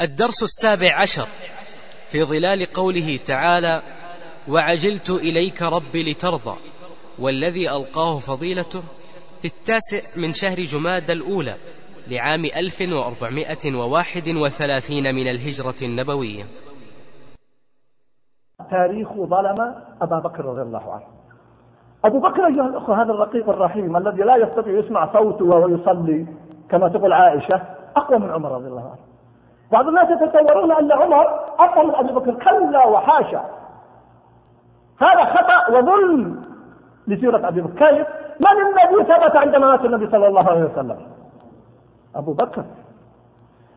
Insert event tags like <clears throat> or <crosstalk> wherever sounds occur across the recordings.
الدرس السابع عشر في ظلال قوله تعالى وعجلت إليك ربي لترضى والذي ألقاه فضيلته في التاسع من شهر جماد الأولى لعام 1431 من الهجرة النبوية. تاريخ ظلم أبا بكر رضي الله عنه. أبو بكر أيها الأخوة هذا الرقيق الرحيم الذي لا يستطيع يسمع صوته وهو يصلي كما تقول عائشة أقوى من عمر رضي الله عنه. بعض الناس يتصورون أن عمر أقوى من أبي بكر كلا وحاشا. هذا خطأ وظلم لسيرة أبي بكر. كيف؟ من الذي ثبت عندما مات النبي صلى الله عليه وسلم؟ أبو بكر.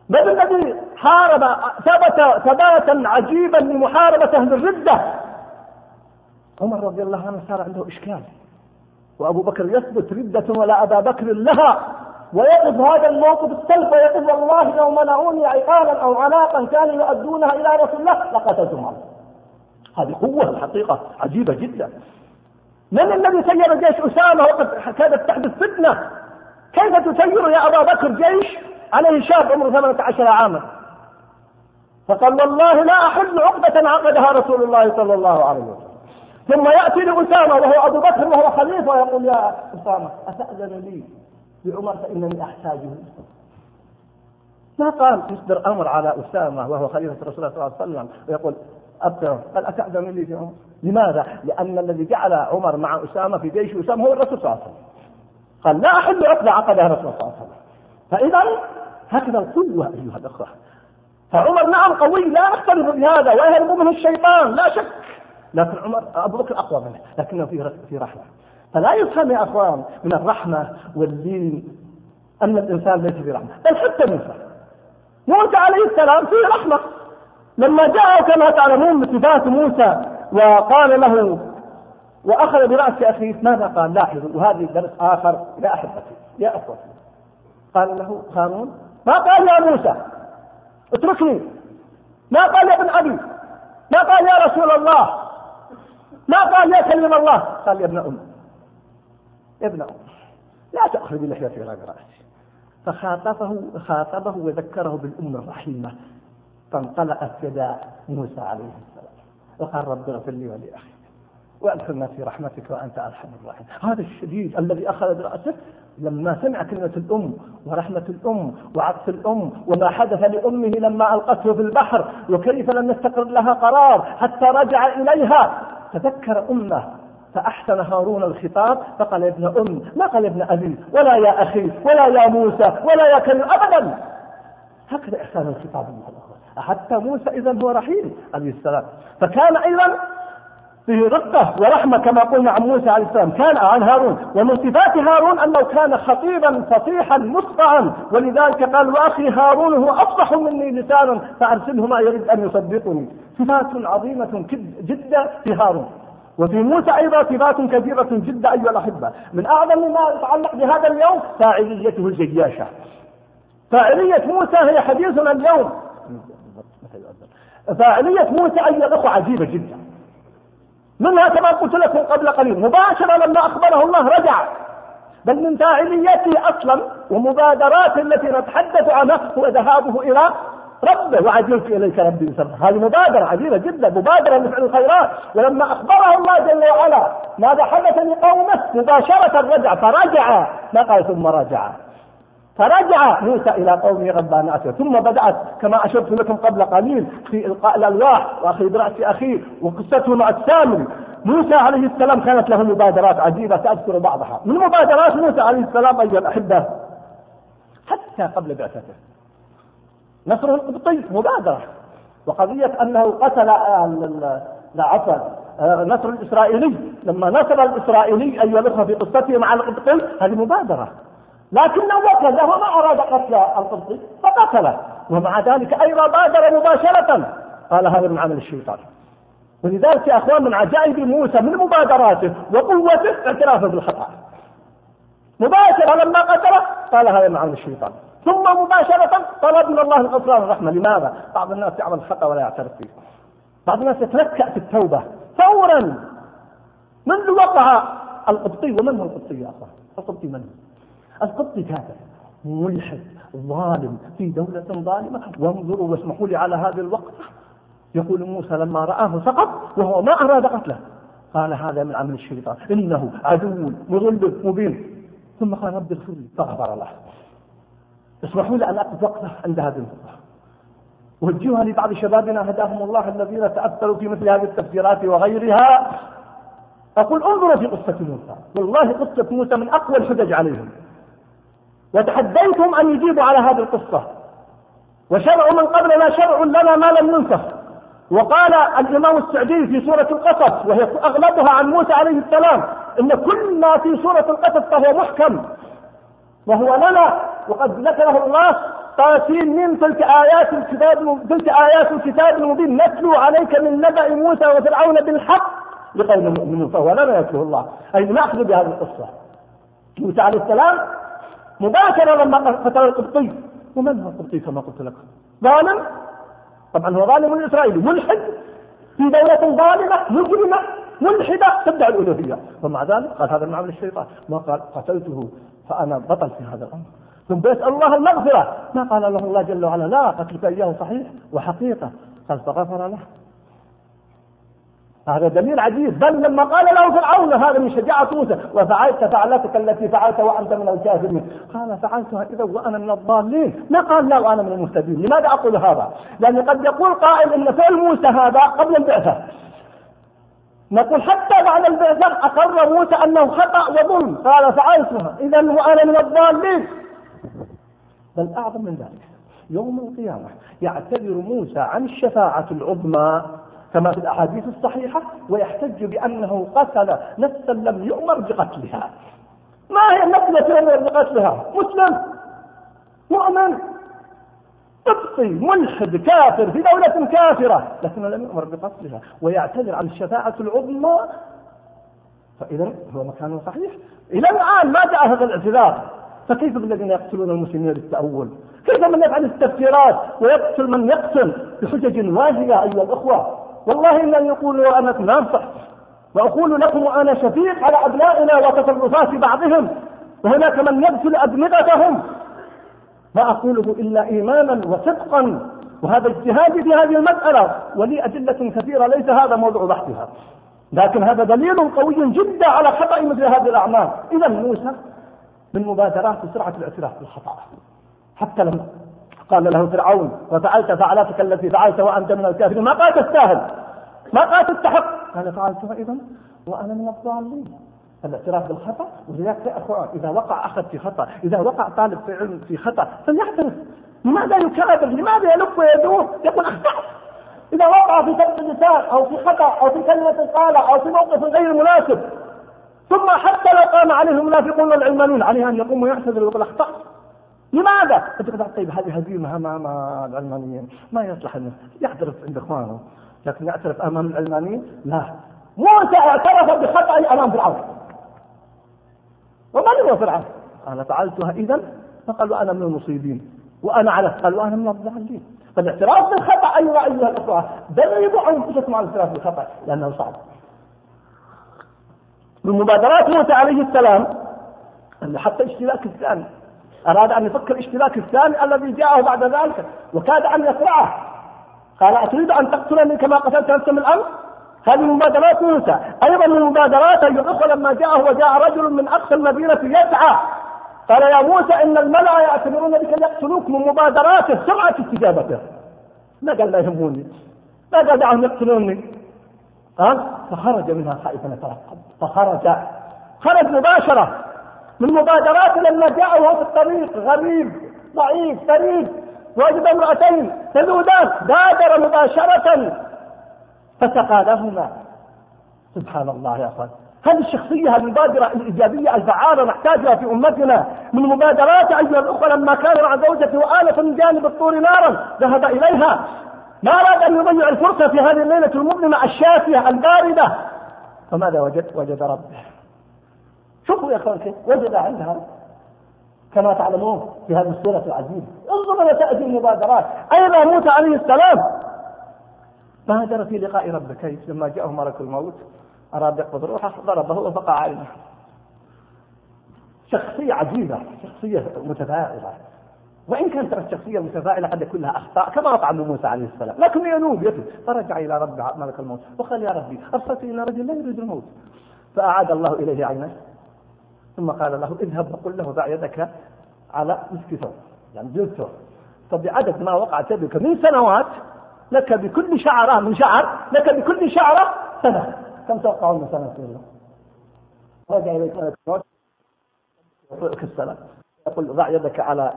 من الذي حارب ثبت ثباتا عجيبا لمحاربة أهل الردة؟ عمر رضي الله عنه صار عنده إشكال. وأبو بكر يثبت ردة ولا أبا بكر لها. ويقف هذا الموقف السلف ويقف والله لو منعوني عقالا أو عناقا كانوا يؤدونها إلى رسول الله لقتلتهم هذه قوة الحقيقة عجيبة جدا. من الذي سير جيش أسامة وقد كادت تحدث فتنة؟ كيف تسير يا أبا بكر جيش عليه شاب عمره 18 عاما؟ فقال والله لا أحل عقدة عقدها رسول الله صلى الله عليه وسلم. ثم يأتي لأسامة وهو أبو بكر وهو خليفة ويقول يا أسامة أتأذن لي؟ بعمر فإنني أحتاجه. ما قال يصدر أمر على أسامة وهو خليفة رسول الله صلى الله عليه وسلم ويقول أبتر قال أتأذن لي في عمر؟ لماذا؟ لأن الذي جعل عمر مع أسامة في جيش أسامة هو الرسول صلى الله عليه وسلم. قال لا أحل عقدة عقدها رسول الله صلى الله عليه وسلم. فإذا هكذا القوة أيها الأخوة. فعمر نعم قوي لا نختلف بهذا ويهرب منه الشيطان لا شك. لكن عمر أبو بكر أقوى منه لكنه في في رحمة. فلا يفهم يا أخوان من الرحمة واللين أن الإنسان ليس في رحمة بل حتى موسى موسى عليه السلام فيه رحمة. لما جاء كما تعلمون صفات موسى وقال له وأخذ برأس أخيه ماذا قال؟ لاحظوا وهذه درس آخر يا أحبتي يا أخوتي. قال له هارون ما قال يا موسى؟ اتركني. ما قال يا ابن أبي؟ ما قال يا رسول الله؟ ما قال يا كلم الله؟ قال يا ابن أم يا ابن أم لا تأخذ بلحيتي ولا برأسي فخاطبه خاطبه وذكره بالأم الرحيمة. فانطلقت يدا موسى عليه السلام. وقال رب اغفر لي ولأخي. وأدخلنا في رحمتك وأنت أرحم الراحمين. هذا الشديد الذي أخذ برأسه لما سمع كلمة الأم ورحمة الأم وعطف الأم وما حدث لأمه لما ألقته في البحر وكيف لم يستقر لها قرار حتى رجع إليها. تذكر أمه فأحسن هارون الخطاب فقال ابن أم ما قال ابن أبي؟ ولا يا أخي ولا يا موسى ولا يا كريم أبدا. هكذا إحسان الخطاب حتى موسى إذا هو رحيم عليه السلام. فكان أيضا فيه رقة ورحمة كما قلنا عن موسى عليه السلام كان عن هارون. ومن صفات هارون أنه كان خطيبا فصيحا مسطعا ولذلك قال وأخي هارون هو أفصح مني لسانا فأرسله ما يريد أن يصدقني. صفات عظيمة جدا في هارون. وفي موسى أيضا صفات كثيرة جدا أيها الأحبة. من أعظم ما يتعلق بهذا اليوم فاعليته الجياشة. فاعلية موسى هي حديثنا اليوم. فاعلية موسى أيها الأخوة عجيبة جدا. منها كما قلت لكم قبل قليل مباشرة لما أخبره الله رجع. بل من فاعليته أصلا ومبادرات التي نتحدث عنها هو ذهابه إلى ربه وعجلت إليك ربي بسرعة هذه مبادرة عجيبة جدا مبادرة لفعل الخيرات. ولما أخبره الله جل وعلا ماذا حدث لقومه؟ مباشرة رجع فرجع. ما قال ثم رجع. فرجع موسى إلى قومه غضبان اسفا ثم بدأت كما أشرت لكم قبل قليل في إلقاء الألواح واخذ برأس اخيه وقصته مع السامري موسى عليه السلام كانت له مبادرات عجيبة ساذكر بعضها. من مبادرات موسى عليه السلام أيها الأحبة؟ حتى قبل بعثته. نصره القبطي مبادرة. وقضية أنه قتل لا عفوا نصر الإسرائيلي. لما نصر الإسرائيلي أيها الإخوة في قصته مع القبطي هذه مبادرة. لكنه وكل له ما أراد قتل القبطي فقتله. ومع ذلك أيضا بادر مباشرة. قال هذا من عمل الشيطان. ولذلك يا أخوان من عجائب موسى من مبادراته وقوته اعترافه بالخطأ. مباشرة لما قتله قال هذا من عمل الشيطان. ثم مباشرة طلب من الله الغفران والرحمة لماذا؟ بعض الناس يعمل الخطأ ولا يعترف فيه. بعض الناس يتلكأ في التوبة فورا منذ وقع القبطي. ومن هو القبطي يا أخوان؟ القبطي من هو؟ القبطي كافر ملحد ظالم في دولة ظالمة. وانظروا واسمحوا لي على هذه الوقفة يقول موسى لما رآه سقط وهو ما أراد قتله. قال هذا من عمل الشيطان. إنه عدو مضل مبين. ثم قال رب اغفر لي. فغفر له. اسمحوا لي أن أقف وقفة عند هذه النقطة وجهها لبعض شبابنا هداهم الله الذين تأثروا في مثل هذه التفسيرات وغيرها. أقول انظروا في قصة موسى. والله قصة موسى من أقوى الحجج عليهم. وتحديتهم أن يجيبوا على هذه القصة. وشرع من قبلنا شرع لنا ما لم ينسخ. وقال الإمام السعدي في سورة القصص وهي أغلبها عن موسى عليه السلام إن كل ما في سورة القصص فهو محكم. وهو لنا وقد ذكره الله قاسين من تلك آيات الكتاب تلك آيات الكتاب المبين. نتلو عليك من نبأ موسى وفرعون بالحق لقوم المؤمنين فهو لنا يتلو الله. أي نأخذ بهذه القصة. موسى عليه السلام مباشرة لما قتل القبطي. ومن هو القبطي كما قلت لكم ظالم. طبعا هو ظالم إسرائيلي. ملحد. في دولة ظالمة مجرمة ملحدة تدعي الألوهية. ومع ذلك قال هذا من عمل الشيطان. ما قال قتلته فأنا بطل في هذا الأمر. ثم بيسأل الله المغفرة. ما قال له الله جل وعلا لا قتلك إياه صحيح وحقيقة. قال فغفر له. هذا دليل عجيب. بل لما قال له فرعون هذا من شجاعة موسى. وفعلت فعلتك التي فعلت وأنت من الكافرين. قال فعلتها إذا وأنا من الضالين. ما قال لا وأنا من المهتدين. لماذا أقول هذا؟ لأن قد يقول قائل إن فعل موسى هذا قبل البعثة. نقول حتى بعد البعثة أقر موسى أنه خطأ وظلم. قال فعلتها. إذا وأنا من الضالين. بل أعظم من ذلك. يوم القيامة يعتذر موسى عن الشفاعة العظمى كما في الأحاديث الصحيحة ويحتج بأنه قتل نفسا لم يؤمر بقتلها. ما هي النفس يؤمر بقتلها؟ مسلم. مؤمن. قبطي ملحد كافر في دولة كافرة لكنه لم يؤمر بقتلها. ويعتذر عن الشفاعة العظمى. فإذا هو مكانه صحيح. إلى الآن ما جاء هذا الاعتذار. فكيف بالذين يقتلون المسلمين للتأول كيف من يفعل التفسيرات ويقتل من يقتل بحجج واهية أيها الأخوة؟ والله إن أن يقولوا أنا ننصح وأقول لكم وأنا شفيق على أبنائنا وتصرفات بعضهم. وهناك من يبذل أدمغتهم ما أقوله إلا إيمانا وصدقا. وهذا اجتهادي في هذه المسألة. ولي أدلة كثيرة ليس هذا موضوع بحثها. لكن هذا دليل قوي جدا على خطأ مثل هذه الأعمال. إذا موسى من مبادرات سرعة الإعتراف بالخطأ. حتى لما قال له فرعون وفعلت فعلتك التي فعلت وأنت من الكافرين ما قال تستاهل. ما قال تستحق. قال فعلتها اذا وأنا من الضالين. الاعتراف بالخطأ ولذلك يا أخوان إذا وقع أخذ في خطأ إذا وقع طالب في علم في خطأ فليعترف. لماذا يكابر لماذا يلف ويدور؟ يقول اخطات إذا وقع في سبب اللسان أو في خطأ أو في كلمة قالها أو في موقف غير مناسب ثم حتى لو قام عليه المنافقون والعلمانيون عليه أن يقوم ويعتذر ويقول اخطات لماذا؟ فتقول طيب هذه هزيمه مع العلمانيين. ما يصلح إنه يعترف عند إخوانه. لكن يعترف أمام العلمانيين؟ لا. موسى اعترف بخطأ أمام فرعون. ومن هو فرعون؟ أنا فعلتها اذا فقال وأنا من المصيبين. وأنا على قال وأنا من الضالين. فالاعتراف بالخطأ ايها أيها الأخوة دربوا أنفسكم على الاعتراف بالخطأ لأنه صعب. من مبادرات موسى عليه السلام. أن حتى اشتراك الثاني. أراد أن يفكر الاشتراك الثاني الذي جاءه بعد ذلك. وكاد أن يصرعه قال أتريد أن تقتلني كما قتلت نفسا من الأمس هذه مبادرات موسى. أيضا من مبادرات الأخوة لما جاءه وجاء رجل من أقصى المدينة يسعى. قال يا موسى إن الملأ يعتبرون بك يقتلوك من مبادراته سرعة استجابته. ما قال لا يهموني. ما قال دعهم يقتلوني. قال فخرج منها خائفا يترقب. فخرج. خرج مباشرة من مبادرات لما جاء وهو في الطريق غريب ضعيف فريد وجد امرأتين تذودان بادر مباشرة. فسقى لهما. سبحان الله يا أخوان. هذه الشخصية المبادرة الإيجابية الفعالة نحتاجها في أمتنا. من مبادرات أيها الأخوة لما كان مع زوجته وآلف من جانب الطور نارا ذهب إليها. ما أراد أن يضيع الفرصة في هذه الليلة المظلمة الشافية الباردة. فماذا وجد؟ وجد ربه. شوفوا يا أخوان كيف وجد عندها كما تعلمون في هذه السورة العزيزة. انظروا تأتي المبادرات. أين موسى عليه السلام. بادر في لقاء ربه؟ كيف؟ لما جاءه ملك الموت أراد يقبض روحه ضربه وفقع عينه شخصية عجيبة شخصية متفائلة. وإن كانت الشخصية المتفائلة قد يكون لها أخطاء كما وقع موسى عليه السلام. لكن ينوب يتوب فرجع إلى رب ملك الموت. وقال يا ربي أرسلت إلى رجل لا يريد الموت. فأعاد الله إليه عينه ثم قال له اذهب وقل له ضع يدك على مسك ثوب. يعني جلد ثوب. فبعدد ما وقعت يدك من سنوات لك بكل شعرة من شعر لك بكل شعرة سنة. كم توقعون من سنة رسول الله؟ رجع إليك ملك الموت. السلام. يقول ضع يدك على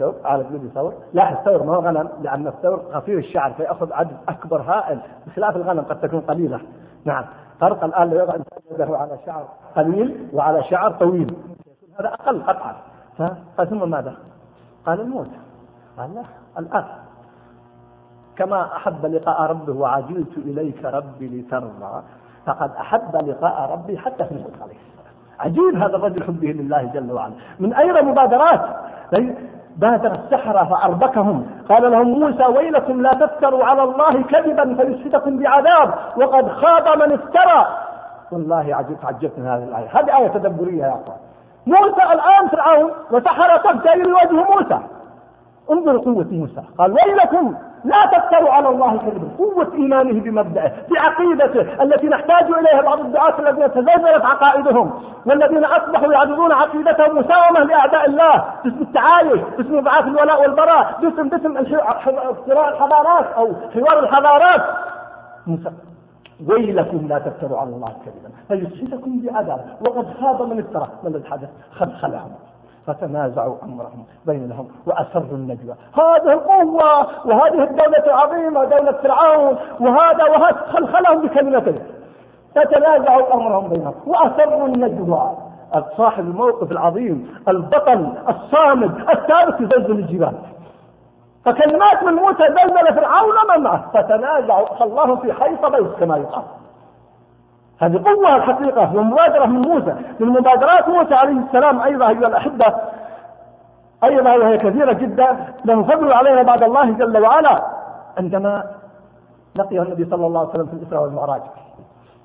الثور على جلد ثور لا الثور ما هو غنم لأن الثور خفيف الشعر فيأخذ عدد أكبر هائل. بخلاف الغنم قد تكون قليلة. نعم. فرق الآن لو يضع يده على شعر قليل وعلى شعر طويل. هذا أقل قطعا. ثم ماذا؟ قال الموت. قال لا الآن. كما أحب لقاء ربه وعجلت إليك ربي لترضى فقد أحب لقاء ربي حتى في الموت عليه السلام. عجيب هذا الرجل حبه لله جل وعلا. من أين مبادرات. بادر السحرة فأربكهم. قال لهم موسى ويلكم لا تفتروا على الله كذبا فيسحتكم بعذاب وقد خاب من افترى. والله عجبت عجبت من هذه الآية. هذه آية تدبرية يا أخوان. موسى الآن فرعون وسحرة تبتغي لوجه موسى. انظروا قوة موسى. قال ويلكم لا تفتروا على الله كذبا. قوة إيمانه بمبدأه بعقيدته التي نحتاج إليها بعض الدعاة الذين تزلزلت عقائدهم والذين أصبحوا يعرضون عقيدتهم مساومة لأعداء الله باسم التعايش باسم ضعاف الولاء والبراء باسم باسم اختراع الحضارات أو حوار الحضارات. ويلكم لا تفتروا على الله كذبا. فيسحتكم بعذاب وقد خاب من افترى. ما الذي حدث خلخلهم فتنازعوا أمرهم بينهم وأسروا النجوى. هذه القوة وهذه الدولة العظيمة دولة فرعون وهذا وهذا خلخلهم بكلمتين فتنازعوا أمرهم بينهم وأسروا النجوى. صاحب الموقف العظيم البطل الصامد الثابت يزلزل الجبال. فكلمات من موسى زلزل فرعون من معه. فتنازعوا خلاهم في حيط بيت كما يقال. هذه قوة الحقيقة ومبادرة من موسى من مبادرات موسى عليه السلام أيضا أيها الأحبة أيضا وهي كثيرة جدا له فضل علينا بعد الله جل وعلا. عندما لقيه النبي صلى الله عليه وسلم في الإسراء والمعراج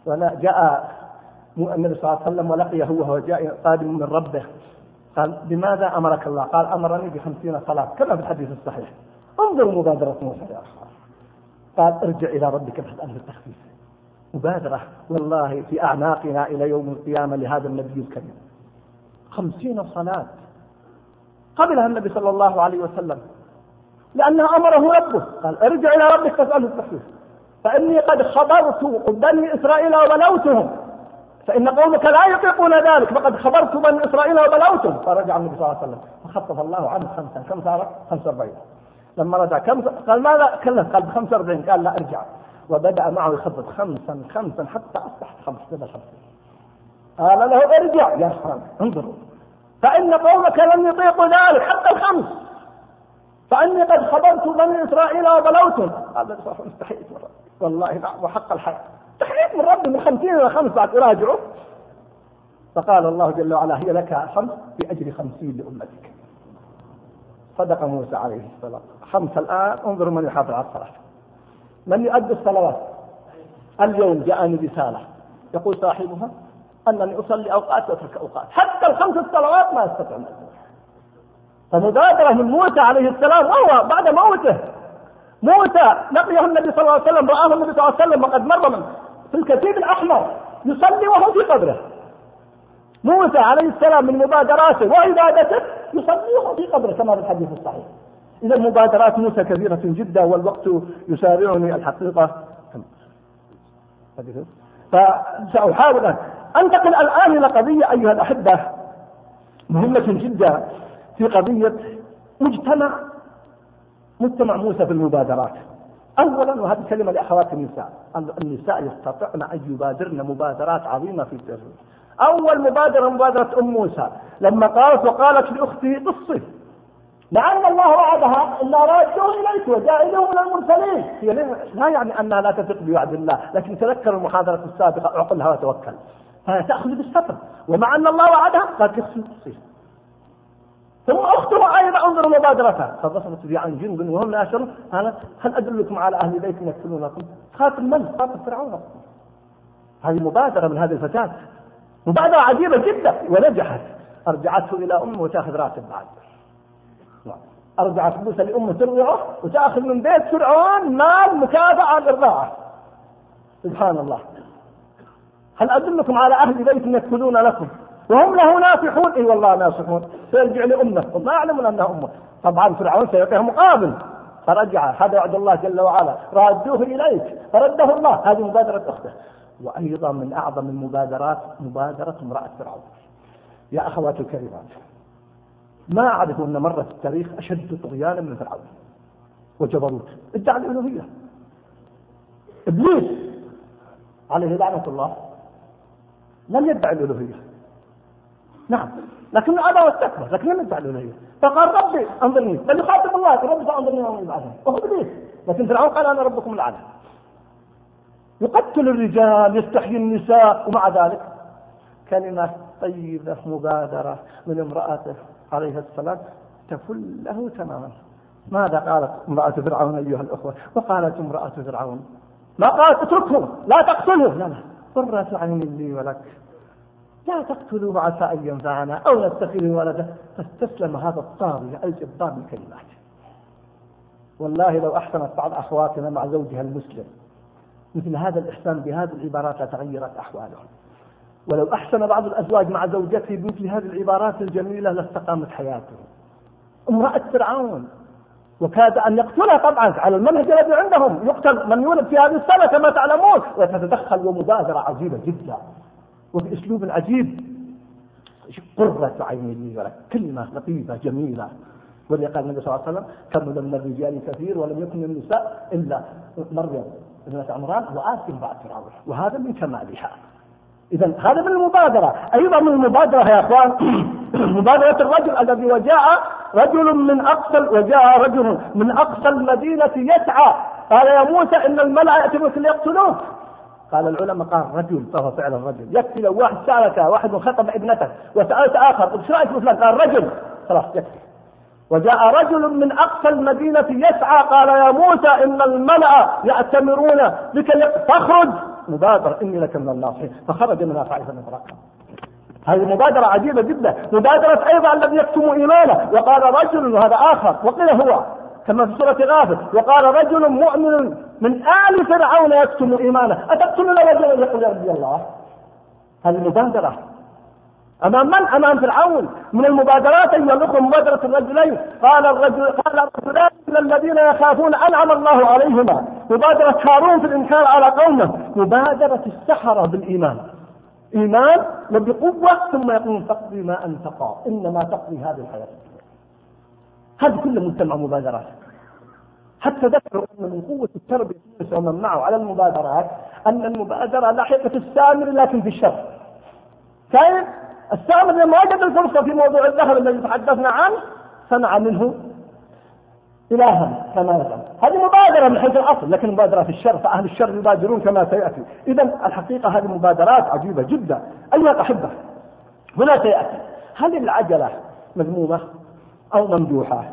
وجاء النبي صلى الله عليه وسلم ولقيه وهو جاء قادم من ربه. قال بماذا أمرك الله؟ قال أمرني بخمسين صلاة. كما في الحديث الصحيح. انظروا مبادرة موسى يا أخوان. قال ارجع إلى ربك فاسأله التخفيف. مبادرة والله في أعناقنا إلى يوم القيامة لهذا النبي الكريم. خمسين صلاة. قبلها النبي صلى الله عليه وسلم. لأنها أمره ربه. قال ارجع إلى ربك فاسأله التخفيف فإني قد خبرت بني إسرائيل وبلوتهم. فإن قومك لا يطيقون ذلك. فقد خبرت بني إسرائيل وبلوتهم. فرجع النبي صلى الله عليه وسلم. فخفف الله عنه خمسة كم صارت؟ 45 لما رجع كم قال ماذا؟ كلف قال ب 45 قال لا ارجع. وبدأ معه يخفض خمسا خمسا حتى أصبحت خمس كذا خمسة. قال له ارجع يا حرام انظروا. فإن قومك لم يطيقوا ذلك حتى الخمس. فإني قد خبرت بني إسرائيل وبلوتهم. هذا استحيت من ربي. والله نعم وحق الحق استحيت من ربي من خمسين إلى خمس بعد أراجعه فقال الله جل وعلا هي لك خمس بأجر خمسين لأمتك. صدق موسى عليه السلام. خمس الآن انظروا من يحافظ على الصلاة. من يؤدي الصلوات؟ اليوم جاءني رسالة. يقول صاحبها أنني أصلي أوقات وأترك أوقات. حتى الخمس الصلوات ما أستطيع أن فمبادرة من موسى عليه السلام وهو بعد موته. موسى لقيه النبي صلى الله عليه وسلم رآه النبي صلى الله عليه وسلم وقد مر من في الكتيب الأحمر يصلي وهو في قبره. موسى عليه السلام من مبادراته وعبادته يصلي وهو في قبره كما في الحديث الصحيح. إذا مبادرات موسى كثيرة جدا والوقت يسارعني الحقيقة. فسأحاول أن أنتقل الآن إلى قضية أيها الأحبة مهمة جدا في قضية مجتمع مجتمع موسى في المبادرات. أولا وهذه كلمة لأخوات النساء. النساء يستطعن أن يبادرن مبادرات عظيمة في التربية أول مبادرة مبادرة أم موسى. لما قالت وقالت لأخته قصي. لعل الله وعدها إلا راده إليك وجائله من المرسلين. هي لا يعني أنها لا تثق بوعد الله لكن تذكر المحاضرة السابقة اعقلها وتوكل فهي تاخذ بالستر ومع أن الله وعدها قد يخفي تصير ثم اختها أيضا انظر مبادرتها. فبصرت بي عن جند وهم لا قالت هل أدلكم على أهل بيت يكفلونكم؟ خاتم من؟ خاتم فرعون. هذه مبادرة من هذه الفتاة. مبادرة عجيبة جدا. ونجحت. أرجعته إلى أمه وتأخذ راتب بعد. أرجع فلوسه لأمه ترضعه وتأخذ من بيت فرعون مال مكافأة للرضاعة سبحان الله. هل أدلكم على أهل بيت يكفلون لكم؟ وهم له ناصحون. إي والله ناصحون. سيرجع لأمه. وما يعلمون أنها أمه. طبعا فرعون سيعطيه مقابل. فرجع. هذا وعد الله جل وعلا. رادوه إليك. فرده الله. هذه مبادرة أخته. وأيضا من أعظم المبادرات مبادرة امرأة فرعون. يا أخواتي الكريمات. ما اعرف إن مر في التاريخ أشد طغيانا من فرعون وجبروت ادعى الألوهية. إبليس عليه لعنة الله لم يدعي الألوهية. نعم. لكنه ابى واستكبر لكن لم يدعي الألوهية. فقال ربي أنظرني. بل يخاطب الله. ربي فانظرني يوم يبعثون وهو إبليس. لكن فرعون قال أنا ربكم الأعلى. يقتل الرجال يستحيي النساء. ومع ذلك كلمة طيبة مبادرة من امرأته. عليه السلام تفله تماما. ماذا قالت امرأة فرعون أيها الأخوة؟ وقالت امرأة فرعون ما قالت؟ اتركه لا تقتله. لا لا. قرة عين لي ولك. لا تقتلوه عسى أن ينفعنا أو نتخذه ولدا. فاستسلم هذا الطاغية الجبار بالكلمات. والله لو أحسنت بعض أخواتنا مع زوجها المسلم مثل هذا الإحسان بهذه العبارات لتغيرت أحوالهم ولو أحسن بعض الأزواج مع زوجته بمثل هذه العبارات الجميلة لاستقامت حياته. امرأة فرعون. وكاد أن يقتلها طبعا على المنهج الذي عندهم. يقتل من يولد في هذه السنة كما تعلمون. وتتدخل ومبادرة عجيبة جدا. وبأسلوب عجيب. قرة عين لي ولك كلمة لطيفة جميلة. ولذا قال النبي صلى الله عليه وسلم كمل من الرجال كثير ولم يكن النساء إلا مريم ابنة عمران وآسم بعد فرعون. وهذا من كمالها. إذا هذا من المبادرة. أيضا من المبادرة يا أخوان <clears throat> مبادرة الرجل الذي وجاء رجل من أقصى وجاء رجل من أقصى المدينة يسعى. قال يا موسى إن الملأ يأتونك ليقتلوك. قال العلماء قال رجل فهو فعلا رجل يكفي لو واحد سألك واحد خطب ابنتك وسألت آخر إيش رأيك فلان؟ قال رجل. خلاص يكفي. وجاء رجل من أقصى المدينة يسعى. قال يا موسى إن الملأ يأتمرون بك فاخرج! مبادرة إني لك من الناصحين. فخرج منها خائفا يترقب هذه مبادرة عجيبة جدا. مبادرة أيضا الذي يكتم إيمانه. وقال رجل وهذا آخر. وقيل هو كما في سورة غافر. وقال رجل مؤمن من آل فرعون يكتم إيمانه. أتقتلون رجلا يقول يا ربي الله. هذه مبادرة. أمام من؟ أمام فرعون. من المبادرات أيها الأخوة مبادرة الرجلين. قال الرجل قال الرجلان الذين يخافون أنعم الله عليهما. مبادرة هارون في الإنكار على قومه. مبادرة السحرة بالإيمان. إيمان وبقوة ثم يقول تقضي ما أنت إنما تقضي هذه الحياة. هذه كلها مجتمع مبادرات. حتى ذكروا أن من قوة التربية ومن معه على المبادرات أن المبادرة لاحقة السامر لكن في الشر؟ السامر لما وجد الفرصة في موضوع الذهب الذي تحدثنا عنه صنع منه إلها كما نزل هذه مبادرة من حيث الأصل لكن مبادرة في الشر فأهل الشر يبادرون كما سيأتي. إذا الحقيقة هذه مبادرات عجيبة جدا. أيها الأحبة هنا سيأتي. هل العجلة مذمومة أو ممدوحة؟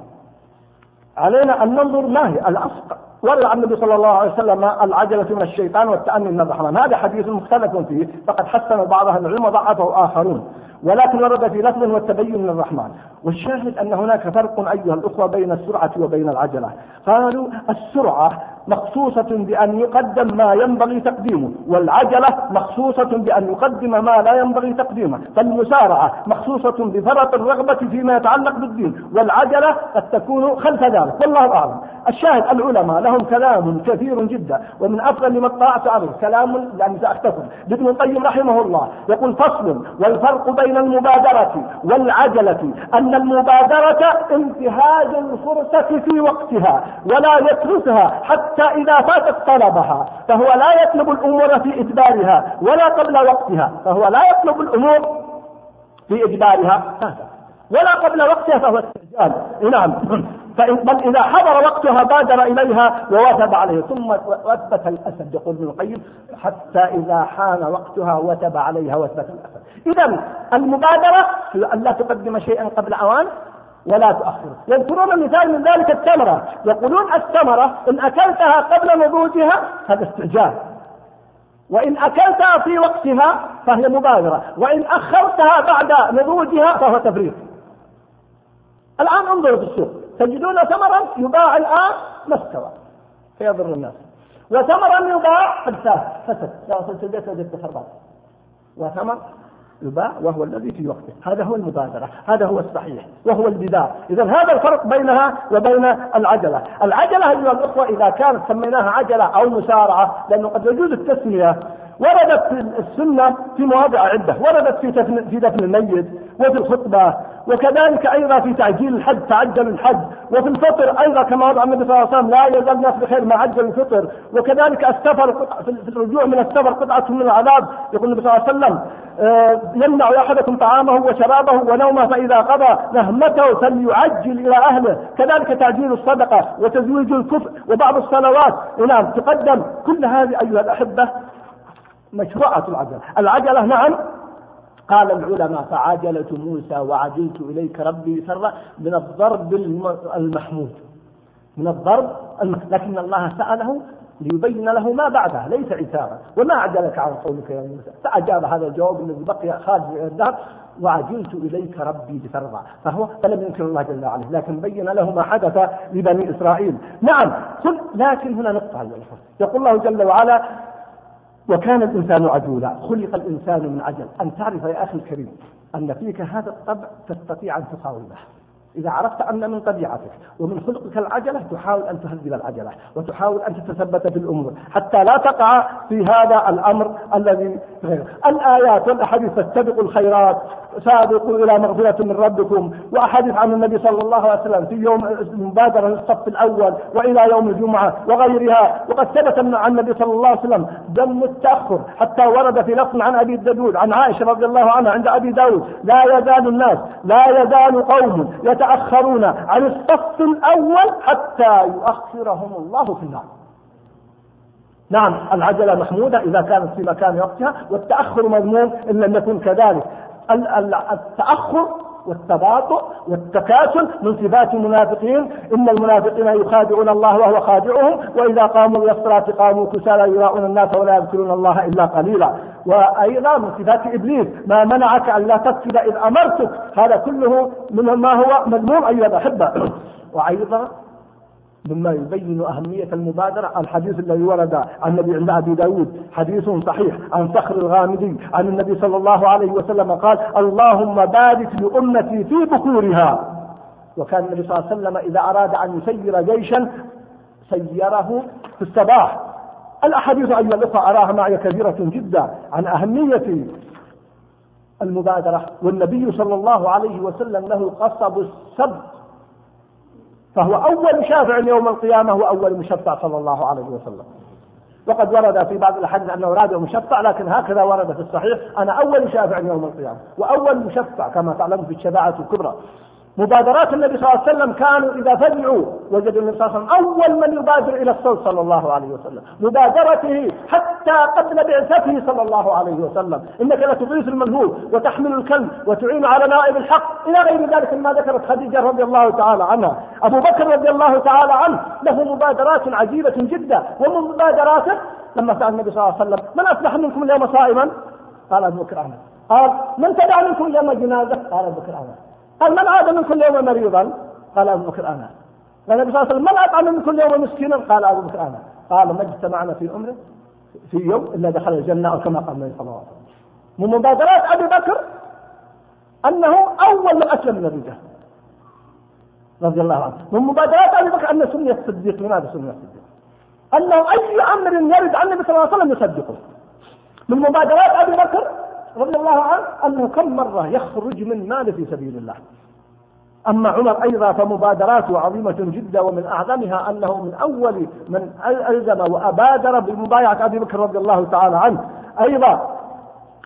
علينا أن ننظر ما هي الأصل. ورد عن النبي صلى الله عليه وسلم العجلة من الشيطان والتأني من الرحمن هذا حديث مختلف فيه فقد حسن بعض أهل العلم وضعفه آخرون. ولكن ورد في لفظ والتبين من الرحمن. والشاهد أن هناك فرق أيها الأخوة بين السرعة وبين العجلة. قالوا السرعة مخصوصة بأن يقدم ما ينبغي تقديمه والعجلة مخصوصة بأن يقدم ما لا ينبغي تقديمه فالمسارعة مخصوصة بفرط الرغبة فيما يتعلق بالدين والعجلة قد تكون خلف ذلك والله أعلم. الشاهد العلماء لهم كلام كثير جدا ومن أفضل ما اطلعت عليه كلام يعني سأختصر ابن القيم رحمه الله يقول فصل والفرق بين المبادرة والعجلة أن المبادرة انتهاز الفرصة في وقتها ولا يتركها حتى إذا فاتت طلبها فهو لا يطلب الأمور في إجبارها ولا قبل وقتها فهو لا يطلب الأمور في إجبارها ولا قبل وقتها فهو استعجال نعم. بل إذا حضر وقتها بادر إليها ووثب عليه. ثم وثبت الأسد يقول ابن القيم حتى إذا حان وقتها وثب عليها وثبت الأسد. إذا المبادرة أن لا تقدم شيئا قبل أوان ولا تؤخره. يذكرون مثال من ذلك التمرة يقولون التمرة إن أكلتها قبل نضوجها هذا استعجال وإن أكلتها في وقتها فهي مبادرة. وإن أخرتها بعد نضوجها فهو تفريط. الآن انظروا في السوق. تجدون ثمرا يباع الآن ما استوى فيضر الناس. وثمرا يباع قد فسد. لا وصلت البيت وجدت خربان وثمر يباع وهو الذي في وقته. هذا هو المبادرة هذا هو الصحيح وهو البداء إذا هذا الفرق بينها وبين العجلة. العجلة أيها الأخوة إذا كانت سميناها عجلة أو مسارعة لأنه قد يجوز التسمية وردت في السنة في مواضع عدة وردت في دفن, في دفن الميت وفي الخطبة وكذلك أيضا في تعجيل الحج تعجل الحج وفي الفطر أيضا كما وضع النبي صلى الله عليه وسلم لا يزال الناس بخير ما عجل الفطر وكذلك السفر في الرجوع من السفر قطعة من العذاب يقول النبي صلى الله عليه وسلم آه، يمنع أحدكم طعامه وشرابه ونومه فإذا قضى نهمته فليعجل إلى أهله. كذلك تعجيل الصدقة وتزويج الكفر وبعض الصلوات. نعم تقدم كل هذه أيها الأحبة مشروعة العجلة. العجلة نعم قال العلماء فعجلة موسى وعجلت إليك ربي سرا من الضرب المحمود. من الضرب لكن الله سأله ليبين له ما بعدها ليس عتابا وما عجلك عن قولك يا موسى؟ فأجاب هذا الجواب الذي بقي خارج الدهر وعجلت إليك ربي لترضى فهو فلم ينكر الله جل وعلا لكن بين له ما حدث لبني إسرائيل. نعم لكن هنا نقطة يقول الله جل وعلا وكان الإنسان عجولا خلق الإنسان من عجل. أن تعرف يا أخي الكريم أن فيك هذا الطبع تستطيع أن تقاومه. إذا عرفت أن من طبيعتك ومن خلقك العجلة تحاول أن تهذب العجلة وتحاول أن تتثبت في الأمور حتى لا تقع في هذا الأمر الذي غير. الآيات والأحاديث تستبق الخيرات سابقوا إلى مغفرة من ربكم. وأحاديث عن النبي صلى الله عليه وسلم في يوم المبادرة للصف الأول وإلى يوم الجمعة وغيرها. وقد ثبت عن النبي صلى الله عليه وسلم دم التأخر حتى ورد في لفظ عن أبي الددود عن عائشة رضي الله عنها عند أبي داود لا يزال الناس لا يزال قوم يتأخرون عن الصف الأول حتى يؤخرهم الله في النار. نعم العجلة محمودة إذا كانت في مكان وقتها والتأخر مذموم إن لم يكن كذلك. التأخر والتباطؤ والتكاسل من صفات المنافقين. إن المنافقين يخادعون الله وهو خادعهم وإذا قاموا إلى الصلاة قاموا كسالى يراؤون الناس ولا يذكرون الله إلا قليلا. وأيضا من صفات إبليس ما منعك أن لا تسجد إذ أمرتك. هذا كله من ما هو مذموم أيها الأحبة. وأيضا مما يبين أهمية المبادرة الحديث الذي ورد عن النبي عند أبي داود. حديث صحيح عن صخر الغامدي عن النبي صلى الله عليه وسلم قال اللهم بارك لأمتي في بكورها وكان النبي صلى الله عليه وسلم إذا أراد أن يسير جيشا سيره في الصباح. الأحاديث أيها الأخوة أراها معي كثيرة جدا عن أهمية المبادرة. والنبي صلى الله عليه وسلم له قصب السبق فهو أول شافع يوم القيامة وأول مشفع صلى الله عليه وسلم. وقد ورد في بعض الأحاديث أنه رابع مشفع لكن هكذا ورد في الصحيح أنا أول شافع يوم القيامة وأول مشفع كما تعلم في الشفاعة الكبرى. مبادرات النبي صلى الله عليه وسلم كانوا إذا فزعوا وجدوا النبي صلى الله عليه وسلم أول من يبادر إلى الصوت صلى الله عليه وسلم. مبادرته حتى قبل بعثته صلى الله عليه وسلم. إنك لتغيث المنهوب وتحمل الكلب وتعين على نائب الحق. إلى غير ذلك مما ذكرت خديجة رضي الله تعالى عنها. أبو بكر رضي الله تعالى عنه له مبادرات عجيبة جدا ومن مبادراته لما سأل النبي صلى الله عليه وسلم من أصبح منكم اليوم صائما؟ قال أبو بكر قال من تدعى منكم اليوم جنازة؟ قال أبو بكر قال من عاد من كل يوم مريضا؟ قال أبو بكر أنا. قال النبي صلى الله عليه وسلم من من كل يوم مسكينا؟ قال أبو بكر أنا. قال ما اجتمعنا في عمره في يوم إلا دخل الجنة أو كما قال النبي صلى الله عليه وسلم. من مبادرات أبي بكر أنه أول من أسلم من الرجال رضي الله عنه. من مبادرات أبي بكر انه سمي الصديق لماذا سمي الصديق؟ أنه أي أمر يرد عن النبي صلى الله عليه وسلم يصدقه. من مبادرات أبي بكر رضي الله عنه أنه كم مرة يخرج من مال في سبيل الله. أما عمر أيضا فمبادراته عظيمة جدا ومن أعظمها أنه من أول من ألزم وأبادر بمبايعة أبي بكر رضي الله تعالى عنه. أيضا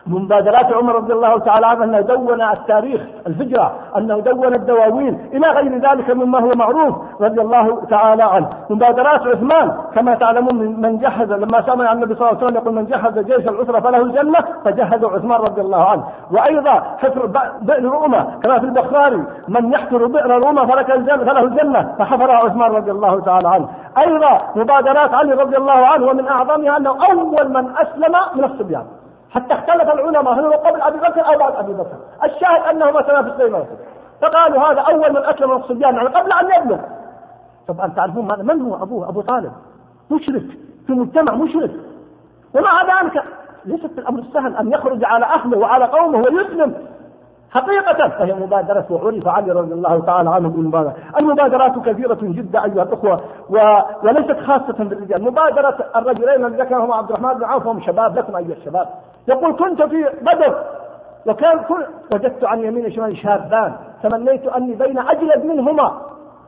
مبادرات عمر رضي الله تعالى عنه أنه دون التاريخ الهجرة أنه دون الدواوين إلى غير ذلك مما هو معروف رضي الله تعالى عنه. مبادرات عثمان كما تعلمون من جهز لما سمع النبي صلى الله عليه وسلم يقول من جهز جيش العسرة فله الجنة فجهز عثمان رضي الله عنه. وأيضا حفر بئر روما كما في البخاري من يحفر بئر الجنه فله الجنة فحفرها عثمان رضي الله تعالى عنه. أيضا مبادرات علي رضي الله عنه ومن أعظمها أنه أول من أسلم من الصبيان. حتى اختلف العلماء هل هو قبل أبي بكر أو بعد أبي بكر؟ الشاهد أنه مثلا في السنة فقالوا هذا أول من أسلم الصبيان يعني قبل أن يبلغ. طبعا تعرفون ماذا؟ من هو؟ أبوه أبو طالب. مشرك. في مجتمع مشرك. ومع ذلك ليست الأمر السهل أن يخرج على أهله وعلى قومه ويسلم. حقيقة فهي مبادرة وعرف علي رضي الله تعالى عنه بالمبادرة. المبادرات كثيرة جدا أيها الأخوة و... وليست خاصة بالرجال. مبادرة الرجلين الذي ذكرهما عبد الرحمن بن عوف وهم شباب لكم أيها الشباب. يقول كنت في بدر وكان كل وجدت عن يمين شمال شابان تمنيت أني بين أجلد منهما.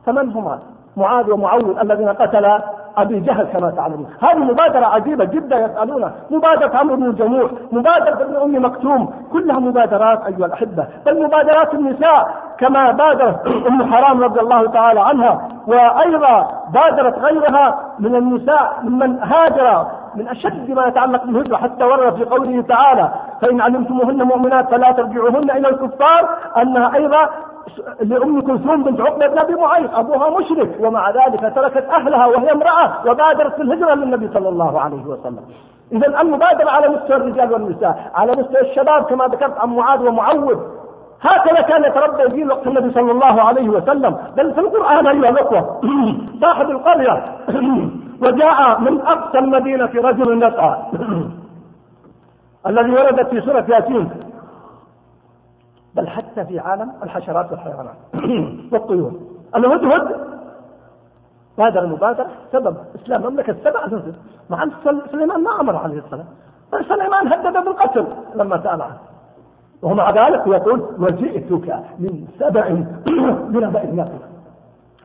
فمن هما؟ معاذ ومعوذ الذين قتلا أبي جهل كما تعلمون. هذه مبادرة عجيبة جدا يسالونه مبادرة عمرو بن الجموح مبادرة ابن أم مكتوم كلها مبادرات أيها الأحبة. بل مبادرات النساء كما بادرت أم حرام رضي الله تعالى عنها. وأيضا بادرت غيرها من النساء ممن هاجر من أشد ما يتعلق بالهجره حتى ورد في قوله تعالى فإن علمتموهن مؤمنات فلا ترجعوهن إلى الكفار أنها أيضا لأم كلثوم بنت عقبة بن أبي معيط أبوها مشرك ومع ذلك تركت أهلها وهي امرأة وبادرت في الهجرة للنبي صلى الله عليه وسلم. إذا المبادرة على مستوى الرجال والنساء على مستوى الشباب كما ذكرت عن معاذ ومعوذ. هكذا كان يتربى في وقت النبي صلى الله عليه وسلم. بل في القرآن أيها الأخوة <clears throat> صاحب القرية <clears throat> وجاء من أقصى المدينة رجل يسعى <clears throat> الذي وردت في سورة ياسين. بل حتى في عالم الحشرات والحيوانات. <clears throat> والطيور. الهدهد. بادر المبادرة سبب. إسلام مملكة سبع سنين مع أن سليمان ما أمر عليه السلام بل سليمان هدد بالقتل لما سأل عنه. ومع ذلك يقول وجئتك من سبع <clears throat> بنبأ يقين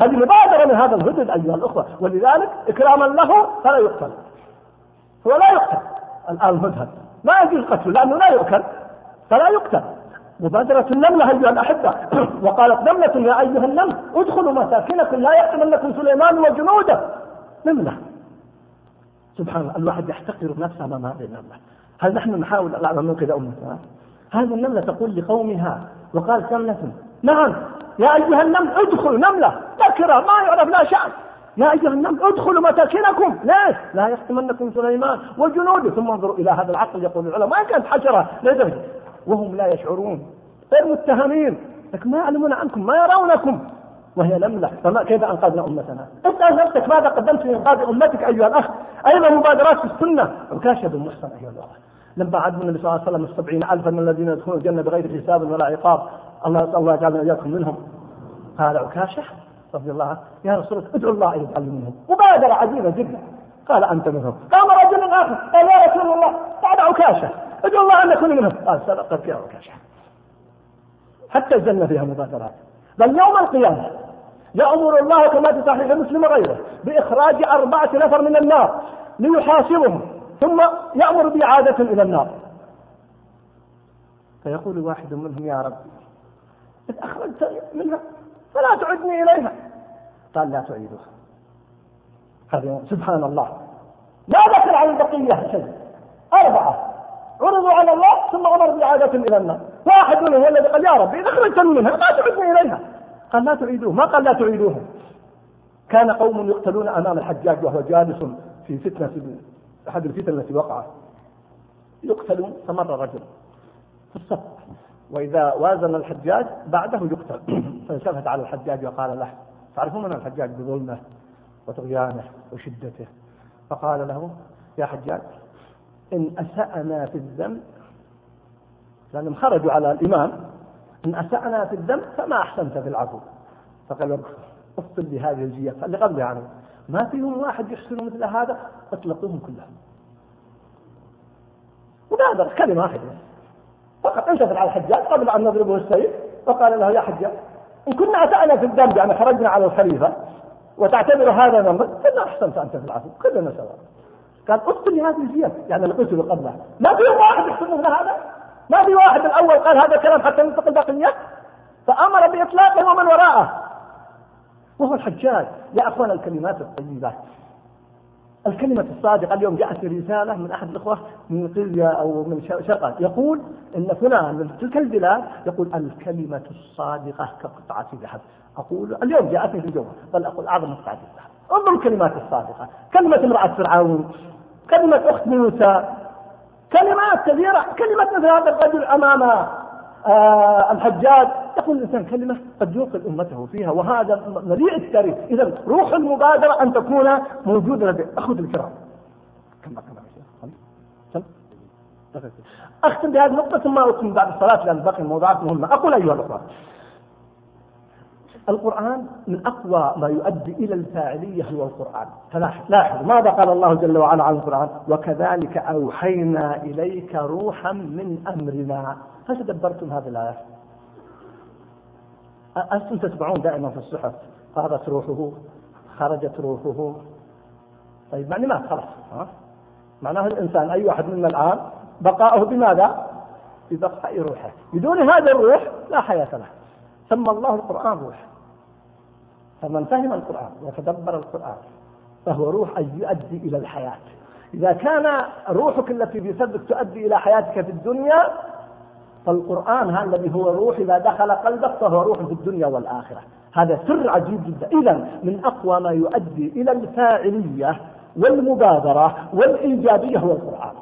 هذه مبادرة من هذا الهدد أيها الأخوة. ولذلك إكراما له فلا يقتل. هو لا يقتل. الآن الهدهد ما يجوز قتله لأنه لا يؤكل فلا يقتل. مبادرة النملة أيها الأحبة. <clears throat> وقالت نملة يا أيها النمل ادخلوا مساكنكم. لا يحتملكم سليمان وجنوده. نملة. سبحان الله الواحد يحتقر نفسه أمام هذه النملة. هل نحن نحاول أن ننقذ أمتنا هذه النملة تقول لقومها وقالت نملة نعم. يا أيها النمل ادخلوا نملة ذكرى ما يعرف لا شأن. يا أيها النمل ادخلوا مساكنكم ليش؟ لا يحتملكم سليمان وجنوده. ثم انظروا إلى هذا العقل يقول العلماء ما كانت حشرة لدرجة وهم لا يشعرون. غير متهمين. لكن ما يعلمون عنكم ما يرونكم. وهي نملة. فما كيف أنقذنا أمتنا؟ اسأل نفسك. ماذا قدمت لإنقاذ أمتك أيها الأخ؟ أيضا مبادرات في السنة. عكاشة بن محسن أيها الأخ. لما عد النبي صلى الله عليه وسلم السبعين ألفا من الذين يدخلون الجنة بغير حساب ولا عقاب. الله الله يجعلنا إياكم منهم. قال عكاشة رضي الله عنه يا رسول الله ادعو الله أن يجعل منهم. مبادرة عجيبة جدا. قال أنت منهم. قام رجل آخر قال يا رسول الله بعد عكاشة ادعو الله أن يكون منهم. قال سبقت فيها عكاشة. حتى الجنة فيها مبادرات. بل يوم القيامة يأمر الله كما في صحيح مسلم وغيره بإخراج أربعة نفر من النار ليحاسبهم ثم يأمر بإعادة إلى النار. فيقول واحد منهم يا رب إذ أخرجت منها فلا تعدني إليها. قال لا تعيدها. سبحان الله. ما ذكر عن البقية شيء. أربعة. عرضوا على الله ثم أمر بإعادة إلى النار. واحد منهم هو الذي قال يا ربي إذا أخرجتني منها ما تعدني إليها. قال لا تعيدوه ما قال لا تعيدوه كان قوم يقتلون أمام الحجاج وهو جالس في فتنة أحد الفتن التي وقعت. يقتلون فمر رجل. في الصف وإذا وازن الحجاج بعده يقتل. <clears throat> فالتفت على الحجاج وقال له تعرفون من الحجاج بظلمه وطغيانه وشدته؟ فقال له يا حجاج إن أسأنا في الذنب لأنهم خرجوا على الإمام إن أسأنا في الذنب فما أحسنت في العفو. فقال افصل بهذه الجية اللي قبل يعني ما فيهم واحد يحسن مثل هذا؟ اطلقوهم كلهم. وبادر كلمة واحدة. فقط انتفت على الحجاج قبل أن نضربه السيف. وقال له يا حجاج إن كنا أسأنا في الذنب يعني خرجنا على الخليفة وتعتبر هذا ذنبا فما أحسنت أنت في العفو كلنا سواء. قال اقتل هذه الجية يعني اللي قتلوا قبلها. ما فيهم واحد يحسن مثل هذا؟ ما في واحد الأول قال هذا الكلام حتى ننتقل البقية فأمر بإطلاقه ومن وراءه. وهو الحجاج. يا أخوان الكلمات الطيبات. الكلمة الصادقة اليوم جاءت رسالة من أحد الإخوة من قرية أو من شرقة يقول إن فلان من تلك البلاد يقول الكلمة الصادقة كقطعة ذهب. أقول اليوم جاءتني في الجو بل أقول أعظم قطعة الذهب انظر الكلمات الصادقة. كلمة امرأة فرعون. كلمة أخت موسى. كلمات كثيرة. كلمة مثل هذا الرجل أمام آه الحجاج. يقول الإنسان كلمة قد يوقظ أمته فيها وهذا مليء التاريخ إذا روح المبادرة أن تكون موجودة لدي أخذ الكرام. كم كم أختم بهذه النقطة ثم أختم بعد الصلاة لأن باقي الموضوعات مهمة. أقول أيها الأخوة القرآن من أقوى ما يؤدي إلى الفاعلية هو القرآن. لاحظ ماذا قال الله جل وعلا عن القرآن؟ وكذلك أوحينا إليك روحا من أمرنا. هل تدبرتم هذه الآية؟ أنتم تسمعون دائما في الصحف. طارت روحه خرجت روحه. طيب معني مات خلاص ها؟ معناه الإنسان أي واحد منا الآن بقاؤه بماذا؟ ببقاء روحه. بدون هذا الروح لا حياة له. سمى الله القرآن روح. فمن فهم القرآن وتدبر القرآن فهو روح يؤدي إلى الحياة. إذا كان روحك التي في صدرك تؤدي إلى حياتك في الدنيا فالقرآن هذا الذي هو روح إذا دخل قلبك فهو روح في الدنيا والآخرة. هذا سر عجيب جدا. إذا من أقوى ما يؤدي إلى الفاعلية والمبادرة والإيجابية هو القرآن.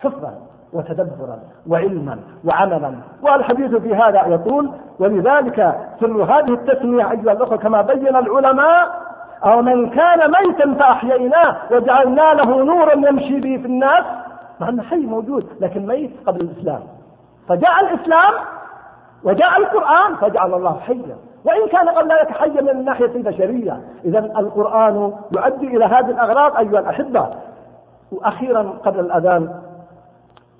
حفظا وتدبرا وعلما وعملا. والحديث في هذا يطول ولذلك سر هذه التسمية أيها الأخوة كما بين العلماء أو من كان ميتا فأحييناه وجعلنا له نورا يمشي به في الناس. مع أنه حي موجود لكن ميت قبل الإسلام. فجاء الإسلام وجاء القرآن فجعل الله حيا. وإن كان قبل ذلك حيا من الناحية البشرية إذا القرآن يؤدي إلى هذه الأغراض أيها الأحبة. وأخيرا قبل الأذان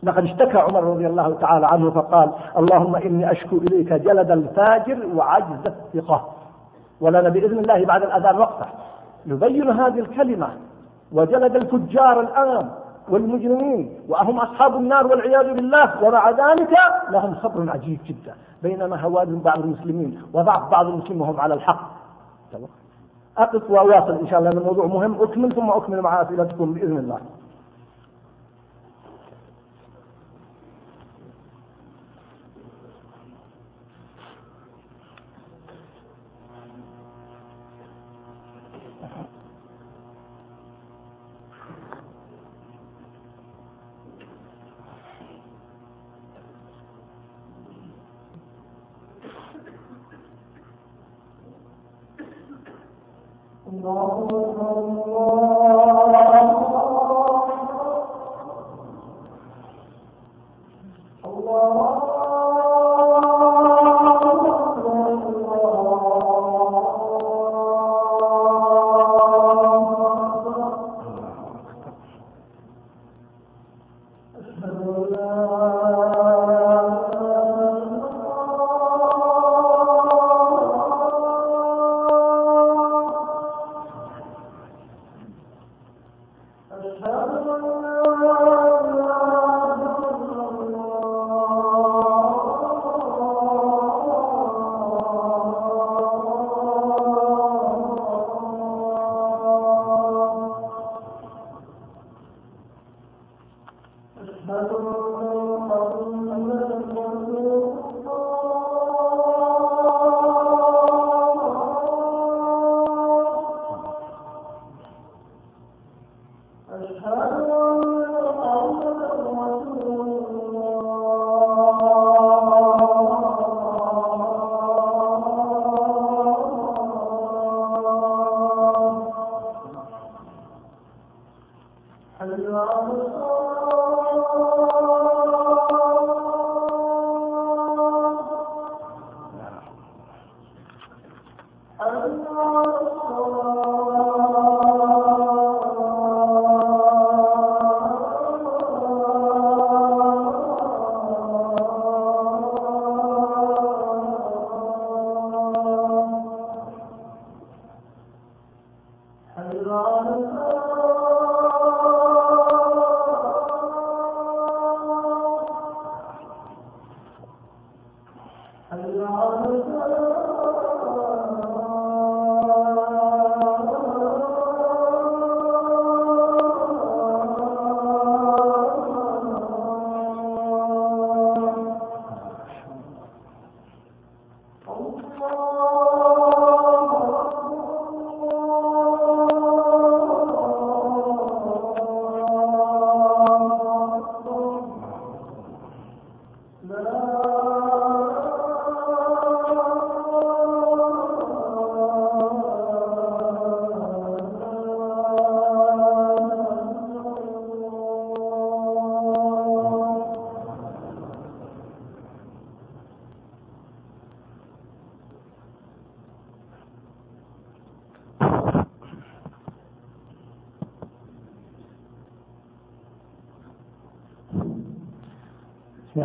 لقد اشتكى عمر رضي الله تعالى عنه فقال اللهم إني أشكو إليك جلد الفاجر وعجز الثقة. ولنا بإذن الله بعد الأذان وقفة. يبين هذه الكلمة وجلد الفجار الآن. والمجرمين وهم أصحاب النار والعياذ بالله. ومع ذلك لهم صبر عجيب جدا. بينما هوان بعض المسلمين وضعف بعض المسلمين وهم على الحق. أقف وأواصل إن شاء الله الموضوع مهم. أكمل ثم أكمل مع أسئلتكم بإذن الله.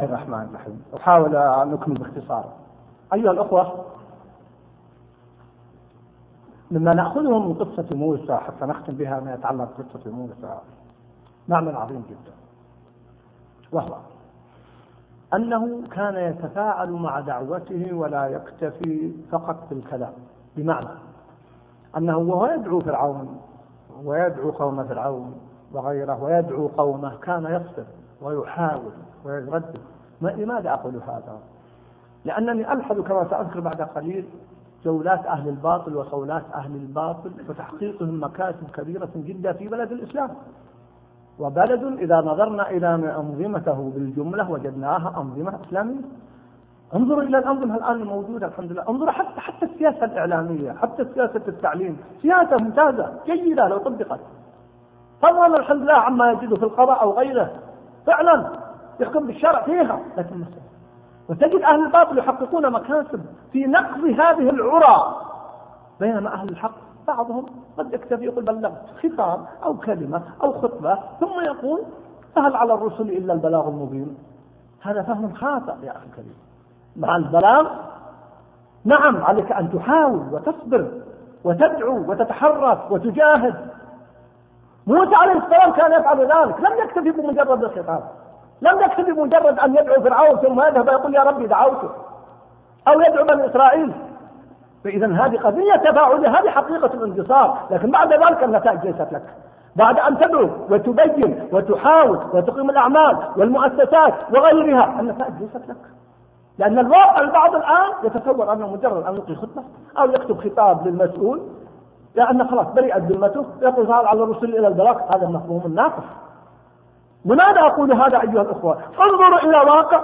الله الرحمن الرحيم. أحاول أن أكمل باختصار. أيها الأخوة مما نأخذه من قصة موسى حتى نختم بها ما يتعلق بقصة موسى معنى عظيم جدا. وهو أنه كان يتفاعل مع دعوته ولا يكتفي فقط بالكلام بمعنى أنه وهو يدعو فرعون ويدعو قوم فرعون وغيره ويدعو قومه كان يصبر ويحاول ويردد. لماذا أقول هذا؟ لأنني ألحظ كما سأذكر بعد قليل جولات أهل الباطل وقولات أهل الباطل وتحقيقهم مكاسب كبيرة جدا في بلد الإسلام. وبلد إذا نظرنا إلى أنظمته بالجملة وجدناها أنظمة إسلامية. انظروا إلى الأنظمة الآن الموجودة الحمد لله. انظروا حتى حتى السياسة الإعلامية حتى سياسة التعليم. سياسة ممتازة جيدة لو طبقت. فضلا الحمد لله عما يجد في القضاء أو غيره. فعلا. يحكم بالشرع فيها. لكن مسألة. وتجد أهل الباطل يحققون مكاسب في نقض هذه العرى بينما أهل الحق. بعضهم قد يكتفي يقول بلغت خطاب أو كلمة أو خطبة ثم يقول فهل على الرسل إلا البلاغ المبين؟ هذا فهم خاطئ يا أخي الكريم. مع البلاغ نعم عليك أن تحاول وتصبر وتدعو وتتحرك وتجاهد. موسى عليه السلام كان يفعل ذلك. لم يكتفي بمجرد الخطاب. لم يكتفي بمجرد أن يدعو فرعون ثم يذهب ويقول يا ربي دعوته أو يدعو بني إسرائيل. فإذا هذه قضية تفاعلية هذه حقيقة الانتصار لكن بعد ذلك النتائج ليست لك. بعد أن تدعو وتبين وتحاول وتقيم الأعمال والمؤسسات وغيرها النتائج ليست لك. لأن الواقع البعض الآن يتصور أنه مجرد أن يلقي خطبة أو يكتب خطاب للمسؤول لأن خلاص برئت ذمته يقول على الرسل إلى البلاغ هذا المفهوم الناقص لماذا أقول هذا أيها الأخوة؟ انظروا إلى واقع.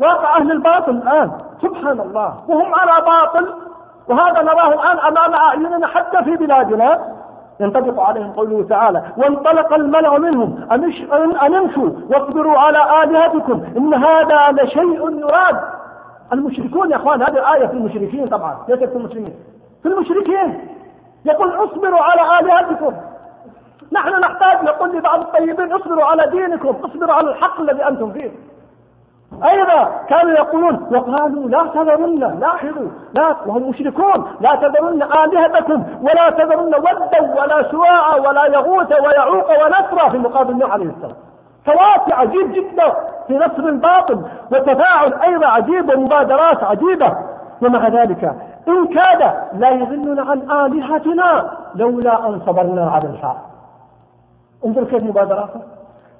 واقع أهل الباطل الآن. سبحان الله. وهم على باطل. وهذا نراه الآن أمام أعيننا حتى في بلادنا. ينطبق عليهم قوله تعالى وانطلق الملأ منهم. أن امشوا. واصبروا على آلهتكم. إن هذا لشيء يراد. المشركون يا أخوان هذه آية في المشركين طبعا. ليست في المسلمين. في المشركين. يقول اصبروا على آلهتكم. نحن نحتاج نقول لبعض الطيبين اصبروا على دينكم اصبروا على الحق الذي أنتم فيه. أيضا كانوا يقولون وقالوا لا تذرن لاحظوا لا وهم مشركون لا تذرن آلهتكم ولا تذرن ودا ولا سواعا ولا يغوث ويعوق ونسرا في مقابل نوح عليه السلام. توافي عجيب جدا في نصر الباطل وتفاعل أيضا عجيب ومبادرات عجيبة. ومع ذلك إن كاد لا يذلنا عن آلهتنا لولا أن صبرنا على الحق. انظر كيف مبادراته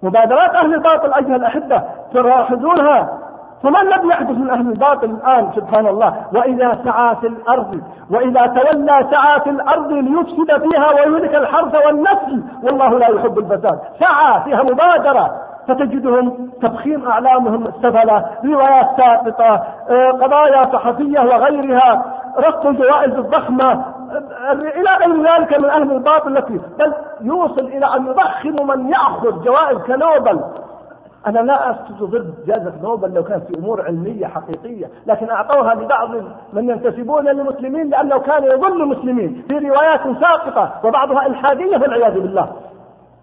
مبادرات أهل الباطل أيها الأحبة تلاحظونها فما الذي يحدث من أهل الباطل الآن؟ سبحان الله. وإذا سعى في الأرض وإذا تولى سعى في الأرض ليفسد فيها ويهلك الحرث والنسل والله لا يحب الفساد. سعى فيها مبادرة. فتجدهم تضخيم أعلامهم السفلة روايات ساقطة آه، قضايا صحفية وغيرها رفض الجوائز الضخمة إلى غير ذلك من أهل الباطل التي بل يوصل إلى أن يضخم من يأخذ جوائز كنوبل. أنا لا أسقط ضد جائزة نوبل لو كانت في أمور علمية حقيقية لكن أعطوها لبعض من ينتسبون للمسلمين لأنه كان يظل المسلمين في روايات ساقطة وبعضها إلحادية والعياذ بالله.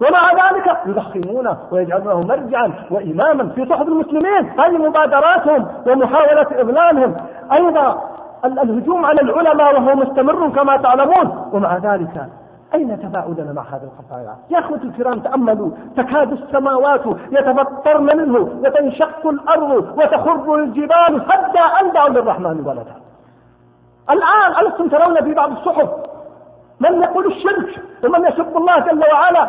ومع ذلك يضخمونه ويجعلونه مرجعا وإماما في صحف المسلمين. هذه مبادراتهم ومحاولة إضلالهم أيضا الهجوم على العلماء وهو مستمر كما تعلمون ومع ذلك أين تفاؤلنا مع هذه الخطايا؟ يا أخوتي الكرام تأملوا تكاد السماوات يتفطرن منه وتنشق الأرض وتخر الجبال حتى أن للرحمن ولدا. الآن ألستم ترون في بعض الصحف من يقول الشرك ومن يسب الله جل وعلا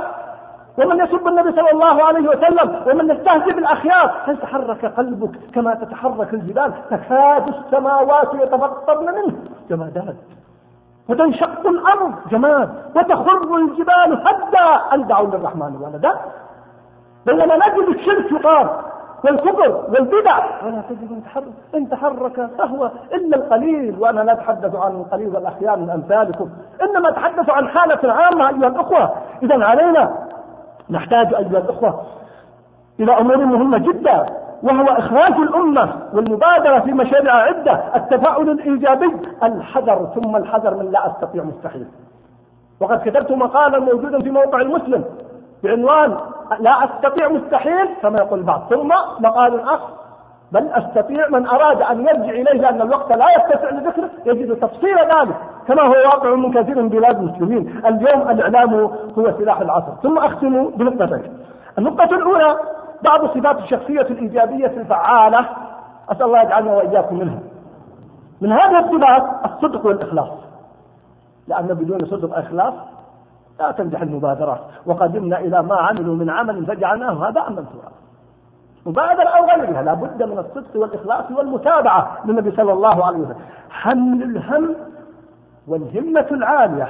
ومن يسب النبي صلى الله عليه وسلم ومن يستهزئ بالأخيار هل تحرك قلبك كما تتحرك الجبال؟ تكاد السماوات يتفطرن منه. جمادات. وتنشق الأرض. جماد. وتخر الجبال حتى ان دعوا للرحمن ولدا؟ بينما نجد الشرك يقال والكفر والبدع ولا تجد أن تحرك. إن تحرك فهو إلا القليل. وأنا لا أتحدث عن القليل والاخيار من أمثالكم. إنما أتحدث عن حالة عامة أيها الأخوة. اذا علينا نحتاج أيها الأخوة إلى أمور مهمة جدا وهو إخراج الأمة والمبادرة في مشاريع عدة التفاعل الإيجابي الحذر ثم الحذر من لا أستطيع مستحيل. وقد كتبت مقالا موجودا في موقع المسلم بعنوان لا أستطيع مستحيل كما يقول البعض. ثم مقال آخر بل أستطيع من أراد أن يرجع إليه لأن الوقت لا يتسع لذكره يجد تفصيل ذلك كما هو واقع من كثير من بلاد المسلمين. اليوم الإعلام هو سلاح العصر. ثم أختم بنقطتين. النقطة الأولى بعض صفات الشخصية الإيجابية الفعالة أسأل الله يجعلنا وإياكم منها. من هذه الصفات الصدق والإخلاص. لأن بدون صدق وإخلاص لا تنجح المبادرات. وقدمنا إلى ما عملوا من عمل فجعلناه هباء منثورا. مبادرة أو غيرها لا بد من الصدق والإخلاص والمتابعة للنبي صلى الله عليه وسلم. حمل الهم والهمة العالية.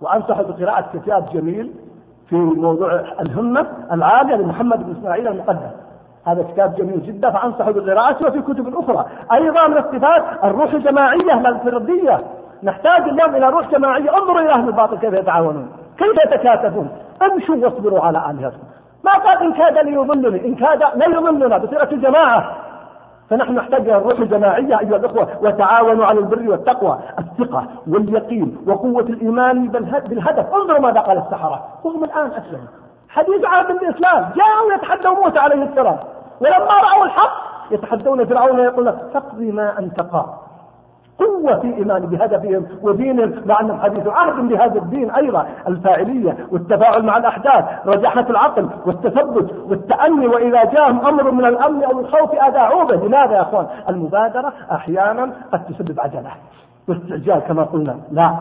وأنصح بقراءة كتاب جميل في موضوع الهمة العالية لمحمد بن إسماعيل المقدم. هذا كتاب جميل جدا فأنصح بقراءته وفي كتب أخرى. أيضا من الصفات الروح الجماعية لا الفردية. نحتاج اليوم إلى روح جماعية. انظروا إلى أهل الباطل كيف يتعاونون كيف يتكاتفون. امشوا واصبروا على آلهتكم. ما قال إن كاد ليضلني إن كاد لا يضلنا بصيغة الجماعة. فنحن نحتاج إلى الروح الجماعية أيها الأخوة وتعاونوا على البر والتقوى الثقة واليقين وقوة الإيمان بالهدف. انظروا ماذا قال السحرة. وهم الآن أسلموا. حديث عهد الاسلام جاءوا يتحدوا موسى عليه السلام ولما رأوا الحق يتحدون فرعون ويقول لك تقضي ما أنت قاض قوة في إيمان بهدفهم ودينهم مع أنهم حديث عهد بهذا الدين أيضا الفاعلية والتفاعل مع الأحداث رجحة العقل والتثبت والتأني وإذا جاءهم أمر من الأمن أو الخوف أذاعوا به. لماذا يا أخوان؟ المبادرة أحيانا قد تسبب عجلة واستعجال كما قلنا. لا.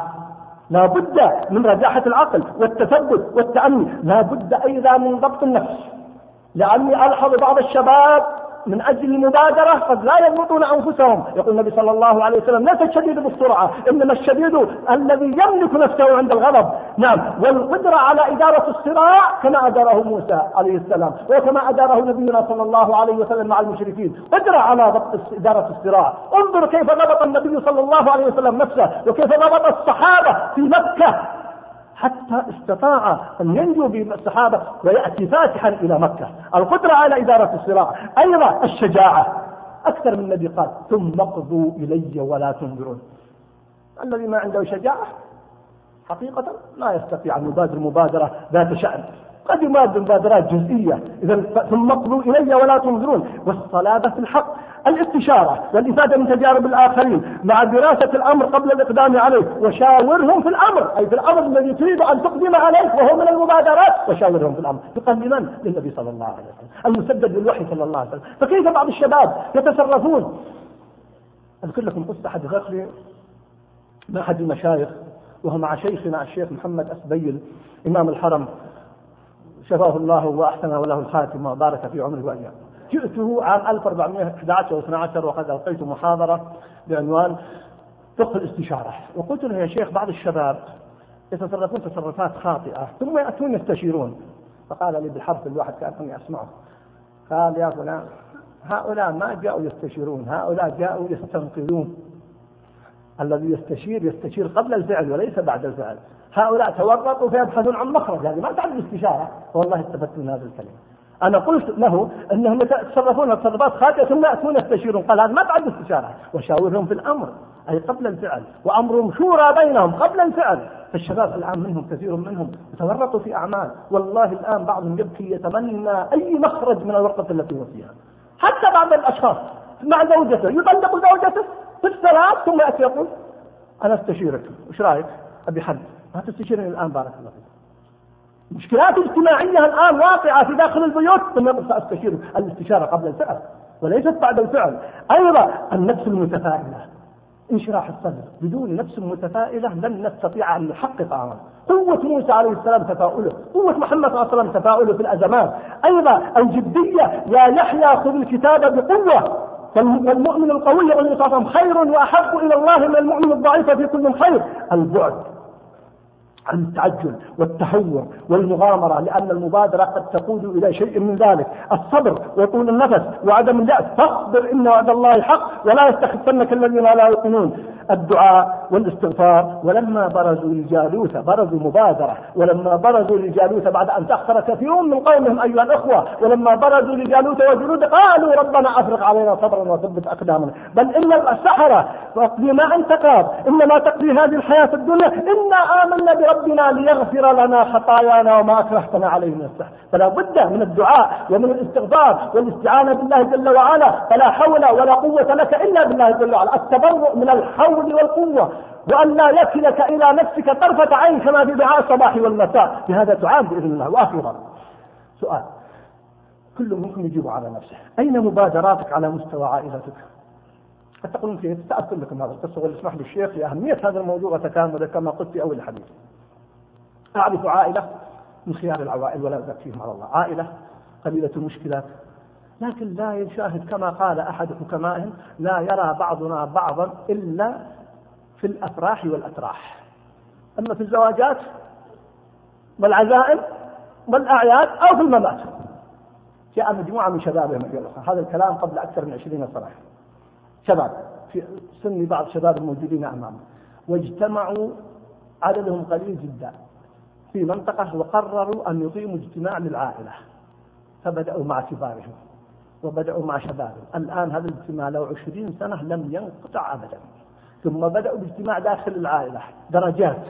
لا بد من رجاحة العقل والتثبت والتأني. لا بد أيضا من ضبط النفس. لأني ألحظ بعض الشباب من أجل المبادرة قد لا يضبطون أنفسهم. يقول النبي صلى الله عليه وسلم ليس الشديد بالسرعة إنما الشديد الذي يملك نفسه عند الغضب. نعم. والقدرة على إدارة الصراع كما أداره موسى عليه السلام وكما أداره نبينا صلى الله عليه وسلم مع المشركين. قدرة على ضبط إدارة الصراع. انظر كيف ضبط النبي صلى الله عليه وسلم نفسه وكيف ضبط الصحابة في مكة. حتى استطاع أن ينجو بالصحابة ويأتي فاتحا إلى مكة. القدرة على إدارة الصراع. أيضا الشجاعة. أكثر من الذي قال ثم اقضوا إلي ولا تنظرون الذي ما عنده شجاعة حقيقة لا يستطيع أن يبادر مبادرة ذات شأن. قد يبادر مبادرات جزئية. إذا ثم اقضوا إلي ولا تنظرون. والصلابة في الحق. الاستشارة والإفادة من تجارب الآخرين. مع دراسة الأمر قبل الإقدام عليه. وشاورهم في الأمر. أي في الأمر الذي تريد أن تقدم عليه. وهو من المبادرات. وشاورهم في الأمر. يقدمان للنبي صلى الله عليه وسلم. المسدد بالوحي صلى الله عليه وسلم. فكيف بعض الشباب يتصرفون أذكر لكم قصة حدثت لي مع أحد المشايخ. وهو مع شيخنا الشيخ محمد أسبيل إمام الحرم. شفاه الله وأحسن له الخاتمة وبارك في عمره وأيامه جئته عام 1411 و 12 وقد ألقيت محاضرة بعنوان فقه الاستشارة. وقلت له يا شيخ بعض الشباب يتصرفون تصرفات خاطئة ثم يأتون يستشيرون. فقال لي بالحرف الواحد كأنني أسمعه. قال يا فلان هؤلاء ما جاءوا يستشيرون هؤلاء جاءوا يستنقذون. الذي يستشير يستشير قبل الفعل وليس بعد الفعل. هؤلاء تورطوا فيبحثون عن مخرج. هذه ما تعرف الاستشارة. والله استفدت من هذا الكلمة أنا قلت له إنهم يتصرفون تصرفات خاطئة ثم يأتون يستشيرون. قال هذا ما تعد استشاره وشاورهم في الأمر. أي قبل الفعل. وأمرهم شورى بينهم قبل الفعل. فالشباب الآن منهم كثير منهم يتورطوا في أعمال. والله الآن بعضهم يبكي يتمنى أي مخرج من الورطة التي هو فيها حتى بعض الأشخاص مع زوجته. يطلق زوجته في الصلاة ثم يأتي يقول أنا استشيرك. إيش رأيك؟ أبي حد. ما تستشيرني الآن بارك الله فيك. مشكلات اجتماعية الآن واقعة في داخل البيوت. ثم سأستشير الاستشارة قبل الفعل؟ وليست بعد الفعل. أيضا النفس المتفائلة. انشراح الصدر. بدون نفس متفائلة لن نستطيع أن نحقق أمرا قوة موسى عليه السلام تفاؤله. قوة محمد صلى الله عليه وسلم تفاؤله في الأزمات أيضا الجدية يا يحيى خذ الكتاب بقوة. والمؤمن القوي يقول صلى الله عليه وسلم خير وأحب إلى الله من المؤمن الضعيف في كل خير. البعد. عن التعجل والتهور والمغامرة لأن المبادرة قد تقود إلى شيء من ذلك. الصبر وطول النفس وعدم اليأس فاصبر إن وعد الله حق ولا يستخفنك الذين لا يؤمنون الدعاء والاستغفار ولما برزوا لجالوت برزوا مبادرة ولما برزوا لجالوت بعد أن تأخر كثير من قومهم أيها الأخوة ولما برزوا لجالوت وجنود قالوا ربنا أفرغ علينا صبرا وثبت أقدامنا. بل إن السحرة واقضي ما أنت قاض إنما تقضي هذه الحياة الدنيا إنا آمنا بربنا ليغفر لنا خطايانا وما أكرهتنا عليه من السحر. فلا بد من الدعاء ومن الاستغفار والاستعانة بالله جل وعلا. فلا حول ولا قوة لك إلا بالله جل وعلا. التبرؤ من الحول والقوة. وأن لا يكلك إلى نفسك طرفة عين كما في دعاء الصباح والمساء. بهذا تعان بإذن الله. وأخيرا سؤال. كل منكم يجيب على نفسه. أين مبادراتك على مستوى عائلتك؟ تقولون كيف سأذكر لكم هذا القصة. والاسمح للشيخ لأهمية هذا الموضوع وتكامله كما قلت في أول الحديث. أعرف عائلة من خيار العوائل ولا أزكيهم على الله. عائلة قليلة المشكلات. لكن لا يشاهد كما قال أحد حكمائهم لا يرى بعضنا بعضا إلا في الأفراح والأتراح. أما في الزواجات والعزائم والأعياد أو في الممات. جاء مجموعة من شبابهم هذا الكلام قبل أكثر من عشرين سنة شباب في سن بعض الشباب الموجودين أمامنا واجتمعوا عددهم قليل جدا. في منطقة وقرروا أن يقيموا اجتماع للعائلة. فبدأوا مع كبارهم وبدأوا مع شبابهم. الآن هذا الاجتماع له عشرين سنة لم ينقطع أبدا. ثم بدأوا باجتماع داخل العائلة. درجات.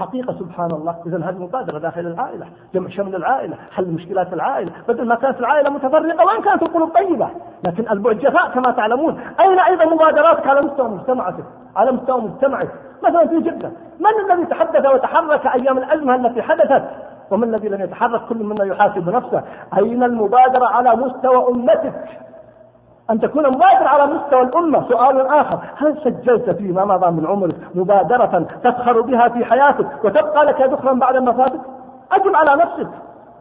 حقيقة سبحان الله. إذا هذه مبادرة داخل العائلة جمع شمل العائلة حل مشكلات العائلة. بدل ما كانت العائلة متفرقة وإن كانت القلوب؟ طيبة. لكن البعد جفاء كما تعلمون. أين أيضا مبادراتك؟ على مستوى مجتمعك على مستوى مجتمعك. مثلا في جدة. من الذي تحدث وتحرك أيام الأزمة التي حدثت؟ ومن الذي لم يتحرك؟ كل منا يحاسب نفسه. أين المبادرة على مستوى أمتك؟ أن تكون مبادرة على مستوى الأمة. سؤال آخر. هل سجلت فيما مضى من عمرك مبادرة تفخر بها في حياتك وتبقى لك ذكرا بعد مفاتك؟ أجب على نفسك.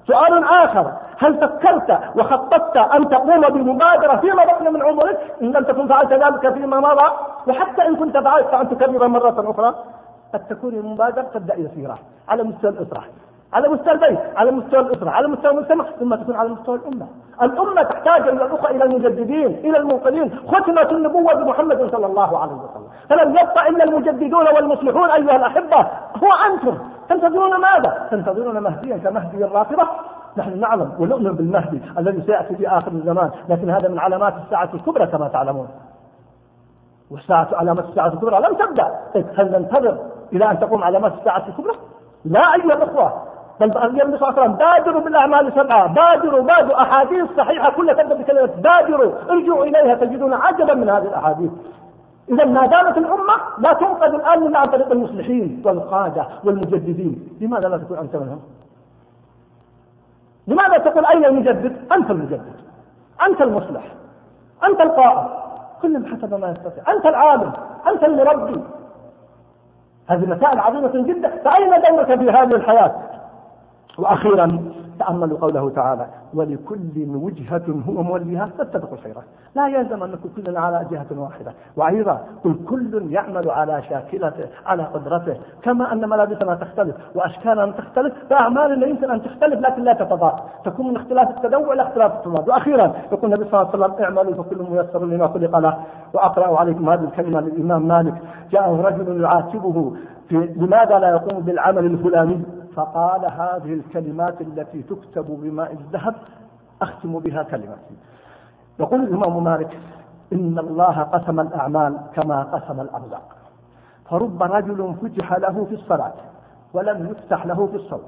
سؤال آخر. هل فكرت وخططت أن تقوم بمبادرة فيما بقي من عمرك؟ إن لم تكن فعلت ذلك فيما مضى. وحتى إن كنت فعلت فأن تكرر مرة أخرى. قد تكون المبادرة تبدأ يسيرة على مستوى الأسرة على مستوى البيت على مستوى الأسرة على مستوى المجتمع ثم تكون على مستوى الأمة. الأمة تحتاج إلى الأخوة إلى المجددين إلى المنقذين. ختمة النبوة بمحمد صلى الله عليه وسلم. فلم يبقى إلا المجددون والمصلحون أيها الأحبة. هو أنتم. تنتظرون ماذا؟ تنتظرون مهديا كمهدي الرافضة. نحن نعلم ونؤمن بالمهدي الذي سيأتي في آخر الزمان لكن هذا من علامات الساعة الكبرى كما تعلمون. والساعة علامات الساعة الكبرى لم تبدأ. طيب هل ننتظر إلى أن تقوم علامات الساعة الكبرى؟ لا أيها الأخوة. بل النبي صلى الله عليه وسلم. بادروا بالأعمال سبعه بادروا بادروا. أحاديث صحيحة كلها تبدأ بكلمة بادروا. ارجعوا إليها تجدون عجبا من هذه الأحاديث. إذا ما دامت الأمة لا تنقذ الآن إلا عن طريق المصلحين والقادة والمجددين. لماذا لا تكون أنت منهم؟ لماذا تقول اين المجدد؟ أنت المجدد. أنت المصلح. أنت القائد. كل بحسب ما يستطيع. أنت العالم. أنت المربي هذه مسائل عظيمة جدا. فأين دورك في هذه الحياة؟ وأخيرا تأملوا قوله تعالى ولكل وجهة هو موليها فاتبقوا الخيرات لا يلزم أن نكون كلنا على جهة واحدة. وأيضا قل كل يعمل على شاكلته على قدرته. كما أن ملابسنا تختلف وأشكالنا تختلف فأعمالنا يمكن أن تختلف لكن لا تتضاد. تكون من اختلاف التنوع إلى اختلاف التضاد. وأخيرا يقول النبي صلى الله عليه وسلم اعملوا فكل ميسر لما خلق له. وأقرأ عليكم هذه الكلمة للإمام مالك. جاءه رجل يعاتبه لماذا لا يقوم بالعمل الفلاني؟ فقال هذه الكلمات التي تكتب بماء الذهب أختم بها كلمتي. يقول الإمام مالك إن الله قسم الأعمال كما قسم الأرزاق. فرب رجل فتح له في الصلاة ولم يفتح له في الصوم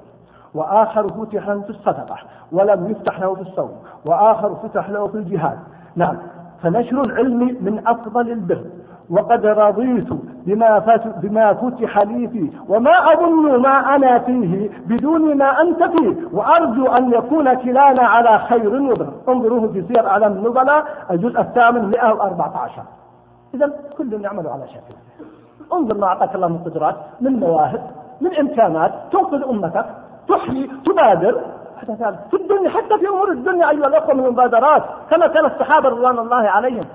وآخر فتح له في الصدقة ولم يفتح له في الصوم وآخر فتح له في الجهاد. نعم فنشر العلم من أفضل البر. وقد رضيت بما بما فتح لي فيه. وما أظن ما أنا فيه بدون ما أنت فيه. وأرجو أن يكون كلانا على خير وبر انظروه في سير أعلام النبلاء الجزء الثامن 114 إذا كل يعمل على شكله انظر ما أعطاك الله من قدرات من مواهب من إمكانات. تنقذ أمتك تحيي تبادر. في الدنيا حتى في أمور الدنيا أيها الأخوة من المبادرات. كما كان الصحابة رضوان الله عليهم.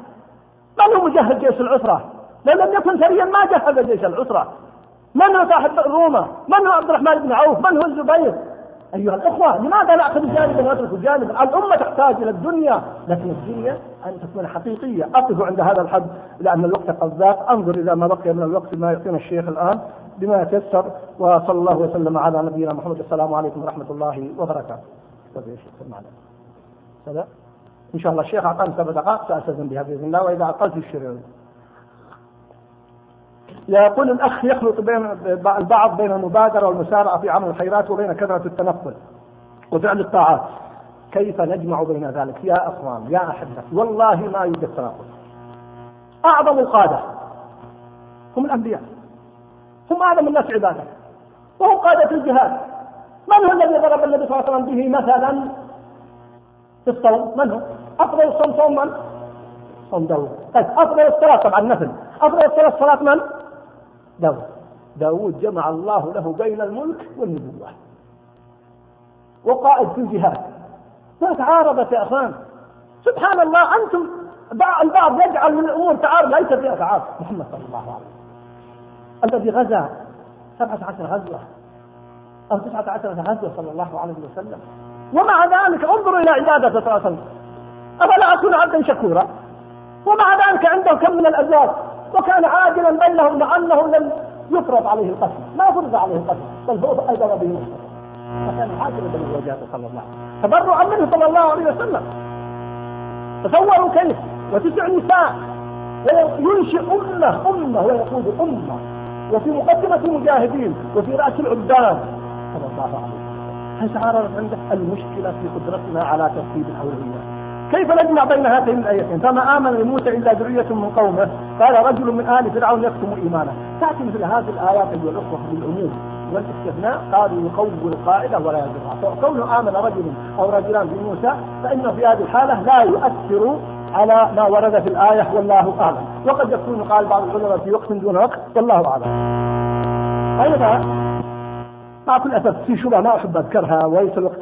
من هو مجهز جيش العسرة؟ لو لم يكن ثريا ما جهز جيش العسرة. من هو صاحب الرومة من هو عبد الرحمن بن عوف؟ من هو الزبير؟ أيها الأخوة لماذا نأخذ جانبا ونترك جانبا الأمة تحتاج إلى الدنيا لكن الدنيا أن تكون حقيقية. أقف عند هذا الحد لأن الوقت قد ضاق. أنظر إلى ما بقي من الوقت ما يعطينا الشيخ الآن بما يتيسر. وصلى الله وسلم على نبينا محمد. السلام عليكم ورحمة الله وبركاته. إن شاء الله الشيخ أعطاني سبع دقائق سأستأذن بها بإذن الله وإذا أقلت الشرير يقول الأخ يخلط بين البعض بين المبادرة والمسارعة في عمل الخيرات وبين كثرة التنفل وفعل الطاعات. كيف نجمع بين ذلك؟ يا أخوان يا أحبتي والله ما يوجد تناقض أعظم القادة هم الأنبياء. هم أعظم الناس عبادة. وهم قادة الجهاد. من هو الذي ضرب النبي صلى الله عليه وسلم به مثلا؟ في الصوم من هو؟ أفضل الصوم صوم من؟ صوم داوود. طيب أفضل الصلاة طبعا نفل. أفضل الصلاة صلاة من؟ داوود. داوود جمع الله له بين الملك والنبوة. وقائد في الجهاد. ما تعارضت يا أخوان؟ سبحان الله أنتم البعض يجعل من الأمور تعارض ليس فيها تعارض محمد صلى الله عليه وسلم. الذي غزا 17 غزوة أو 19 غزوة صلى الله عليه وسلم. ومع ذلك انظروا إلى عبادته صلى الله عليه وسلم. أفلا أكون عبدا شكورا؟ ومع ذلك عنده كم من الأزواج وكان عادلا بينهم انه لم يفرض عليه القتل ما فرض عليه القتل بل هو أيضا به فكان عادلا بين زوجاته صلى الله عليه وسلم. تبرعا منه صلى الله عليه وسلم. تصوروا كيف؟ وتسع نساء وينشئ أمة أمة ويقود أمة. وفي مقدمة المجاهدين وفي رأس العباد صلى الله عليه وسلم. هل تعارضت عنده المشكلة في قدرتنا على ترتيب الأولويات كيف نجمع بين هاتين الآيتين؟ فما آمن لموسى إلا ذرية من قومه. قال رجل من آل فرعون يكتم إيمانه، تأتي مثل هذه الآيات أيها الأخوة بالعموم والاستثناء. قالوا يقوم القاعدة ولا يضرها فكونه آمن رجل أو رجلان بموسى فإنه في هذه الحالة لا يؤثر على ما ورد في الآية والله أعلم. وقد يكون قال بعض العلماء في وقت دون وقت والله أعلم. أيضا مع كل أسف في شبهة ما أحب أذكرها وليس الوقت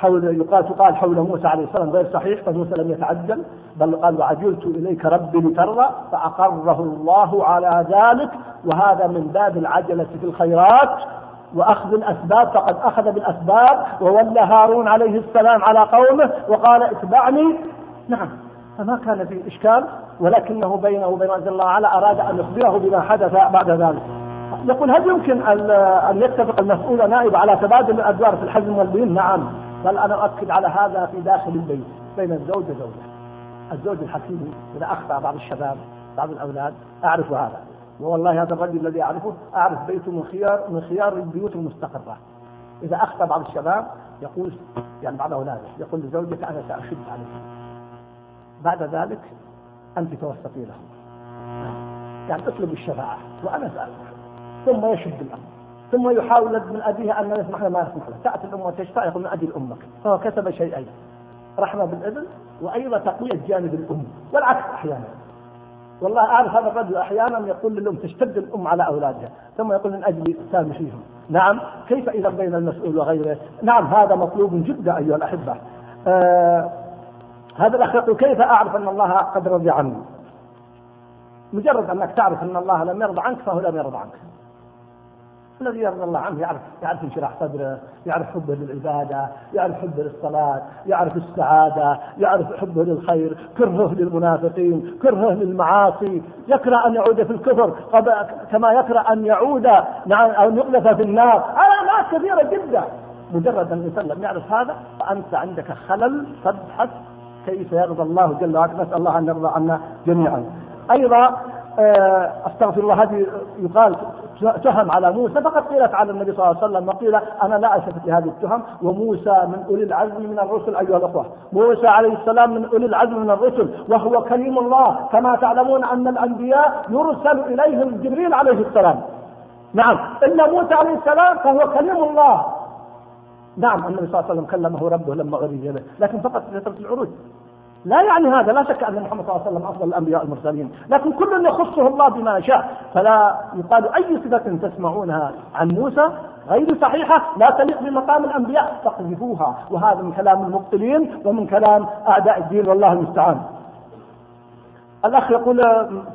حول يقال تقال حول موسى عليه السلام غير صحيح فموسى لم يتعجل بل قال وعجلت إليك ربي لترضى فأقره الله على ذلك وهذا من باب العجلة في الخيرات وأخذ الأسباب فقد أخذ بالأسباب وولى هارون عليه السلام على قومه وقال اتبعني. نعم فما كان في إشكال ولكنه بينه وبين الله على أراد أن يخبره بما حدث بعد ذلك. يقول هل يمكن أن أن يتفق المسؤول نائب على تبادل الادوار في الحزم والبين؟ نعم بل أنا أؤكد على هذا في داخل البيت بين الزوج وزوجه. الزوج الحكيم اذا اخطا بعض الشباب بعض الأولاد أعرف هذا والله هذا الرجل الذي أعرفه أعرف بيته من خيار من خيار البيوت المستقرة. إذا اخطا بعض الشباب يقول يعني بعض أولاده يقول لزوجته أنا سأشد عليك. بعد ذلك أنت توسطي له. يعني اطلب الشفاعة وأنا سالك. ثم يشد الأمر. ثم يحاول من أبيها أن يسمح له ما يسمح له. تأتي الأم وتشفع يقول من أبي أمك فهو كسب شيئين رحمة بالابن وأيضا تقوية جانب الأم والعكس أحيانا. والله أعرف هذا الرجل أحيانا يقول للأم تشتد الأم على أولادها. ثم يقول من أجل سامحيهم نعم. كيف إذا بين المسؤول وغيره؟ نعم هذا مطلوب جدا أيها الأحبة. آه هذا الأخ يقول كيف أعرف أن الله قد رضي عني؟ مجرد أنك تعرف أن الله لم يرضى عنك فهو لم يرضى عنك. الذي يرضى الله عنه يعرف يعرف انشراح صدره، يعرف حبه للعبادة، يعرف حبه للصلاة، يعرف السعادة، يعرف حبه للخير، كرهه للمنافقين، كرهه للمعاصي، يكره أن يعود في الكفر كما يكره أن يعود نعم أو يقذف في النار، علامات كثيرة جدا. مجرد أن الإنسان لم يعرف هذا فأنت عندك خلل فابحث كيف يرضى الله جل وعلا، نسأل الله أن يرضى عنا جميعا. أيضا أستغفر الله هذه يقال تهم على موسى فقد قيلت على النبي صلى الله عليه وسلم وقيل أنا لا التفت لهذه التهم وموسى من أولي العزم من الرسل أيها الأخوة. موسى عليه السلام من أولي العزم من الرسل وهو كليم الله. كما تعلمون أن الأنبياء يرسل إليهم جبريل عليه السلام. نعم إن موسى عليه السلام فهو كليم الله. نعم النبي صلى الله عليه وسلم كلمه ربه لما غري به لكن فقط في فترة العروج. لا يعني هذا لا شك أن محمد صلى الله عليه وسلم أفضل الأنبياء المرسلين، لكن كل يخصه الله بما شاء، فلا يقال أي صفة تسمعونها عن موسى غير صحيحة. لا تليق بمقام الأنبياء فاقذفوها، وهذا من كلام المبطلين ومن كلام أعداء الدين والله المستعان. الأخ يقول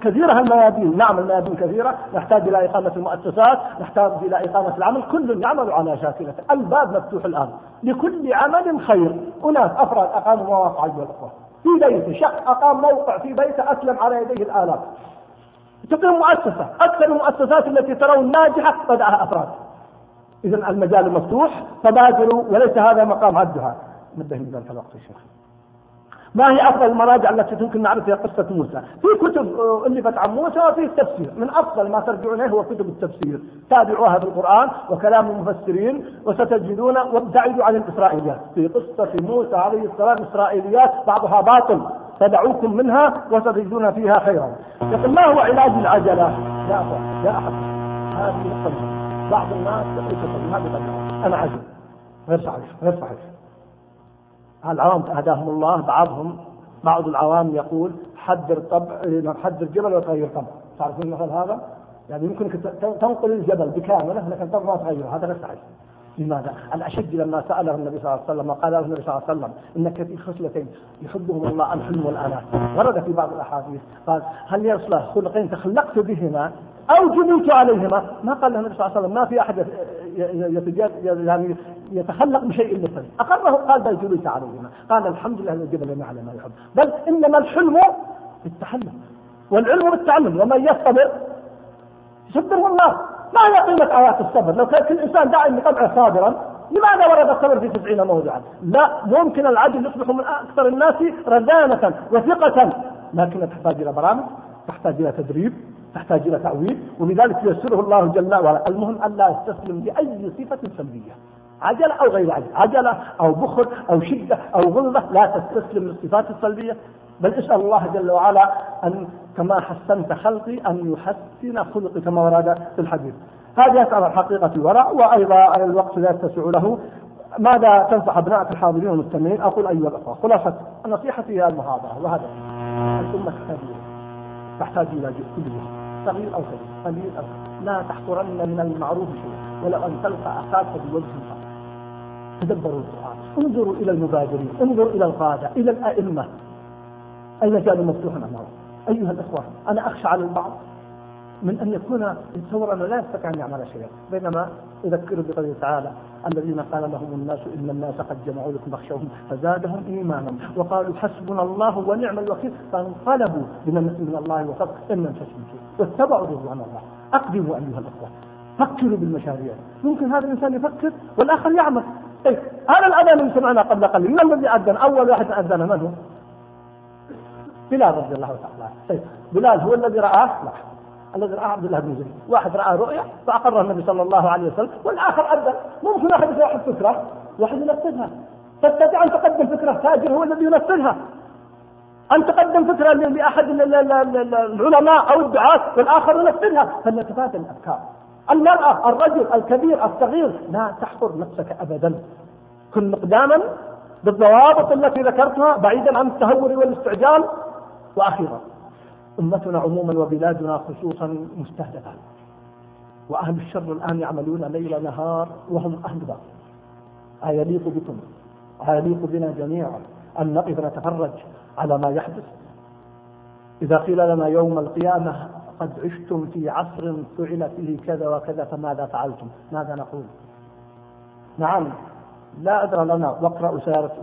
كثيرة الميادين، نعم الميادين كثيرة، نحتاج إلى إقامة المؤسسات، نحتاج إلى إقامة العمل، كل يعمل على شاكلته، الباب مفتوح الآن، لكل عمل خير، أناس أفراد اقاموا مواقع ايها الاخوه، في بيته شخص أقام موقع في بيته أسلم على يديه الآلاف تقيم مؤسسة أكثر المؤسسات التي ترون ناجحة بدأها أفراد. إذا المجال مفتوح فبادروا وليس هذا مقام عدها نبه من ذلك الوقت يا شيخ. ما هي أفضل المراجع التي يمكن نعرف فيها؟ قصة موسى؟ في كتب ألفت عن موسى وفي التفسير، من أفضل ما ترجعون إليه هو كتب التفسير، تابعوها في القران وكلام المفسرين وستجدون وابتعدوا عن الإسرائيليات، في قصة موسى عليه السلام إسرائيليات بعضها باطل. فدعوكم منها وستجدون فيها خيرا. لكن ما هو علاج العجلة؟ يا اخوان يا احد هذه بعض الناس يقول هذه أنا عجل غير صحيح غير صحيح. العوام هداهم الله بعضهم بعض العوام يقول حذر طبع حذر جبل وتغير طبع تعرفون المثل هذا؟ يعني يمكنك تنقل الجبل بكامله لكن طبع ما تغيره. هذا غير صحيح لماذا؟ الأشد لما سأله النبي صلى الله عليه وسلم وقال له النبي صلى الله عليه وسلم إنك في خصلتين يحبهم الله الحلم والأناة ورد في بعض الأحاديث. قال هل يصلح خلقين تخلقت بهما أو جبلت عليهما؟ ما قال له النبي صلى الله عليه وسلم ما في أحد يعني يتخلق بشيء مثله أقره قال بل جبلت عليهما. قال الحمد لله الذي لم يعلم ما يحب. بل إنما الحلم بالتحلم. والعلم بالتعلم. ومن يصطبر يصبره الله. ما هي قيمة آيات الصبر؟ لو كان كل إنسان دائما بطبعه صابرا لماذا ورد الصبر في تسعين موضعا؟ لا ممكن العدل يصبح من أكثر الناس رزانة وثقة. لكنها تحتاج إلى برامج تحتاج إلى تدريب تحتاج إلى تعويل ولذلك ييسره الله جل وعلا. المهم أن لا يستسلم لأي صفة سلبية عجلة أو غير عجلة. عجلة أو بخل أو شدة أو غلظة لا تستسلم للصفات السلبية. بل اسأل الله جل وعلا أن كما حسنت خلقي أن يحسن خلقي كما ورد في الحديث. هذه أسأل الحقيقة الورع وأيضا الوقت لا يتسع له. ماذا تنصح أبنائك الحاضرين والمستمعين؟ أقول أيها الأخوة خلاصة نصيحتي هي المحاضرة وهذا. الأمة تحتاج تحتاج إلى كل صغير أو كبير قليل أو لا تحقرن من المعروف شيئا ولو أن تلقى أخاك بوجه صالح تدبروا القرآن. انظروا إلى المبادرين انظروا إلى القادة إلى الأئمة. أين كانوا مفتوحا أمامهم أيها الأخوة أنا أخشى على البعض من أن يكون يتصور أنه لا يستطيع أن يعمل شيئا. بينما أذكر بقوله تعالى الذين قال لهم الناس إن الناس قد جمعوا لكم فاخشوهم فزادهم إيمانا وقالوا حسبنا الله ونعم الوكيل فانقلبوا من الله وفضل لم تشركوا واتبعوا رضوان الله. أقدموا أيها الأخوة. فكروا بالمشاريع. ممكن هذا الإنسان يفكر والآخر يعمل. طيب هذا الأذان اللي سمعنا قبل قليل. من الذي أذن؟ أول واحد أذن من هو؟ بلال رضي الله تعالى طيب بلال هو الذي رآه؟ لا. الذي رآه عبد الله بن زيد. واحد رأى رؤيا فأقر النبي صلى الله عليه وسلم والآخر أذن ممكن واحد يصاحب فكرة واحد ينفذها. تستطيع أن تقدم فكرة تاجر هو الذي ينفذها. أن تقدم فكرة لأحد العلماء أو الدعاة والآخر ينفذها. فلنتبادل الأفكار؟ المرأة الرجل الكبير الصغير لا تحقر نفسك أبدا. كن مقداما بالضوابط التي ذكرتها بعيدا عن التهور والاستعجال وأخيرا. أمتنا عموما وبلادنا خصوصا مستهدفة. وأهل الشر الآن يعملون ليل نهار وهم أهل باطل. أيليق بكم؟ أيليق بنا جميعا أن نقف نتفرج على ما يحدث. إذا قيل لنا يوم القيامة قد عشتم في عصر فعل فيه كذا وكذا فماذا فعلتم؟ ماذا نقول؟ نعم لا أدرى لنا. واقرأوا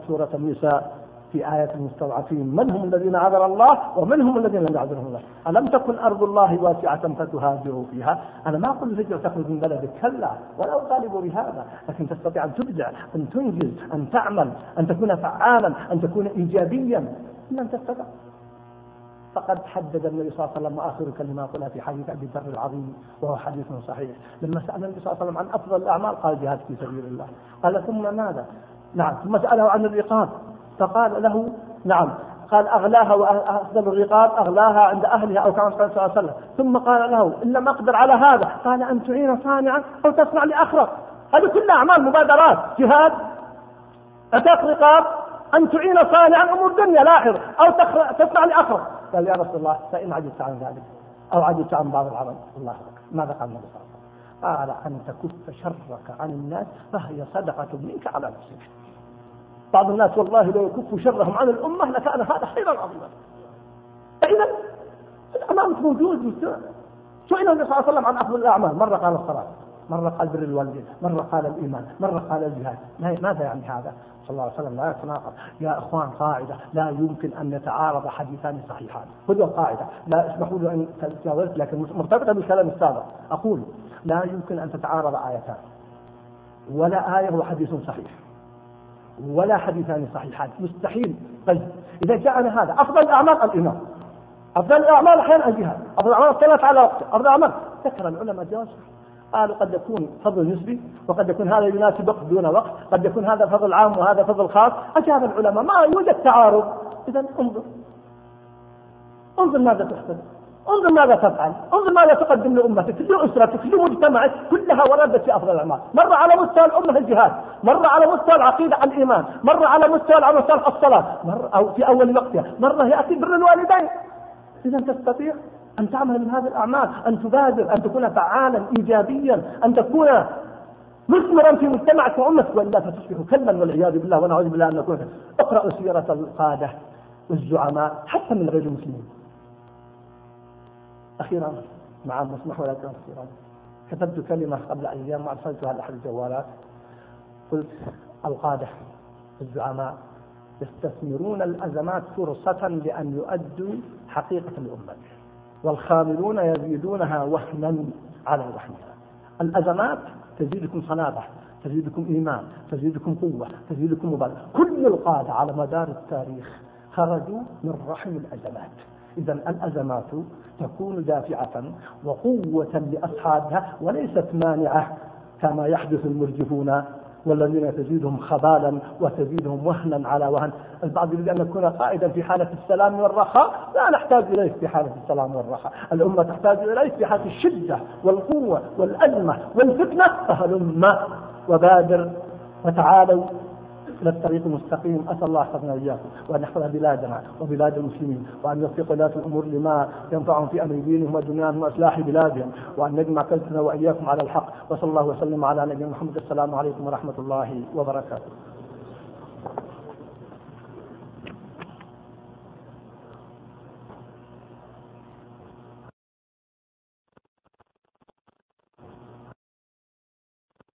سورة النساء. في آية المستضعفين. من هم الذين عذر الله ومن هم الذين لم يعذرهم الله؟ ألم تكن أرض الله واسعة فتهاجروا فيها؟ أنا ما أقول الهجرة تخرج من بلدك كلا ولا أطالب بهذا. لكن تستطيع أن تبدع أن تنجز أن تعمل أن تكون فعالا أن تكون إيجابيا. لن تستطع. فقد حدد النبي صلى الله عليه وسلم وآخر كلمه قلها في حديث أبي ذر العظيم وهو حديث صحيح. لما سأل النبي صلى الله عليه وسلم عن أفضل الأعمال قال جهاد في سبيل الله. قال ثم ماذا؟ نعم ثم سأله عن الرقاب. فقال له نعم. قال أغلاها وأفضل الرقاب أغلاها عند أهلها أو كما قال صلى الله عليه وسلم. ثم قال له إن لم أقدر على هذا. قال أن تعين صانعا أو تصنع لأخرق هذه كلها أعمال مبادرات جهاد أتاك رقاب. أن تعين صانعا أمور الدنيا لاحظ. أو تصنع لأخرق قال يا رسول الله فإن عجزت عن ذلك أو عجزت عن بعض العمل. الله أكبر. ماذا قال النبي صلى الله عليه وسلم؟ قال أن تكف شرك عن الناس فهي صدقة منك على نفسك. بعض الناس والله لو يكف شرهم عن الأمة لكان هذا خيرا عظيما. فإذا الأمانة موجود سئل النبي صلى الله عليه وسلم عن أفضل الأعمال؟ مرة قال الصلاة مرة قال بر الوالدين مرة قال الإيمان مرة قال الجهاد. ماذا يعني هذا؟ صلى الله عليه وسلم لا يتناقض. يا إخوان قاعدة. لا يمكن أن يتعارض حديثان صحيحان. خذوا القاعدة لا اسمحوا لي أن تجاوزت لكن مرتبطة بالكلام السابق. أقول لا يمكن أن تتعارض آيتان. ولا آية وحديث صحيح. ولا حديثان صحيحان. مستحيل. طيب إذا جاءنا هذا أفضل الأعمال الإيمان أفضل الأعمال أحيانا الجهاد أفضل الأعمال الصلاة على وقت. أفضل الأعمال. ذكر العلماء جواز قالوا قد يكون فضل نسبي وقد يكون هذا يناسب وقت دون وقت. قد يكون هذا فضل عام وهذا فضل خاص. أجاب العلماء ما يوجد تعارض. إذا انظر. انظر ماذا تحسن انظر ماذا تفعل. انظر ماذا تقدم لأمتك. لأسرتك لمجتمعك كلها وردت في أفضل الأعمال. مر على مستوى الأمة الجهاد. مر على مستوى العقيدة الإيمان. مر على مستوى على مستوى الصلاة. مر أو في أول وقتها. مر يأتي بر الوالدين. إذا تستطيع أن تعمل من هذه الأعمال. أن تبادر أن تكون فعالا إيجابيا أن تكون مثمرا في مجتمعك وأمتك. وإلا فتصبح كلا والعياذ بالله ونعوذ بالله أن نكون. اقرأوا سيرة القادة والزعماء حتى من غير المسلمين. أخيرا مع المسمح ولا تنصيرا كتبت كلمة قبل أيام وأرسلتها لأحد الجوالات. قلت القادة الزعماء يستثمرون الأزمات فرصة لأن يؤدوا حقيقة الأمة والخاملون يزيدونها وهنا على وهنها الأزمات تزيدكم صلابة تزيدكم إيمان تزيدكم قوة تزيدكم مبادرة. كل القادة على مدار التاريخ خرجوا من رحم الأزمات. إذا الأزمات تكون دافعة وقوة لأصحابها وليست مانعة كما يحدث المرجفون والذين تزيدهم خبالا وتزيدهم وهنا على وهن. البعض يريد أن نكون قائدا في حالة السلام والرخاء لا نحتاج إليه في حالة السلام والرخاء. الأمة تحتاج إليه في حالة الشدة والقوة والأزمة والفتنة. فهلم وبادر وتعالوا إلى الطريق المستقيم. أسأل الله يحفظنا وإياكم وأن يحفظ بلادنا وبلاد المسلمين وأن يوفق ولاة الأمور لما ينفعهم في أمر دينهم ودنياهم وإصلاح بلادهم وأن يجمع كلمتنا وإياكم على الحق. وصلى الله وسلم على نبينا محمد. السلام عليكم ورحمة الله وبركاته.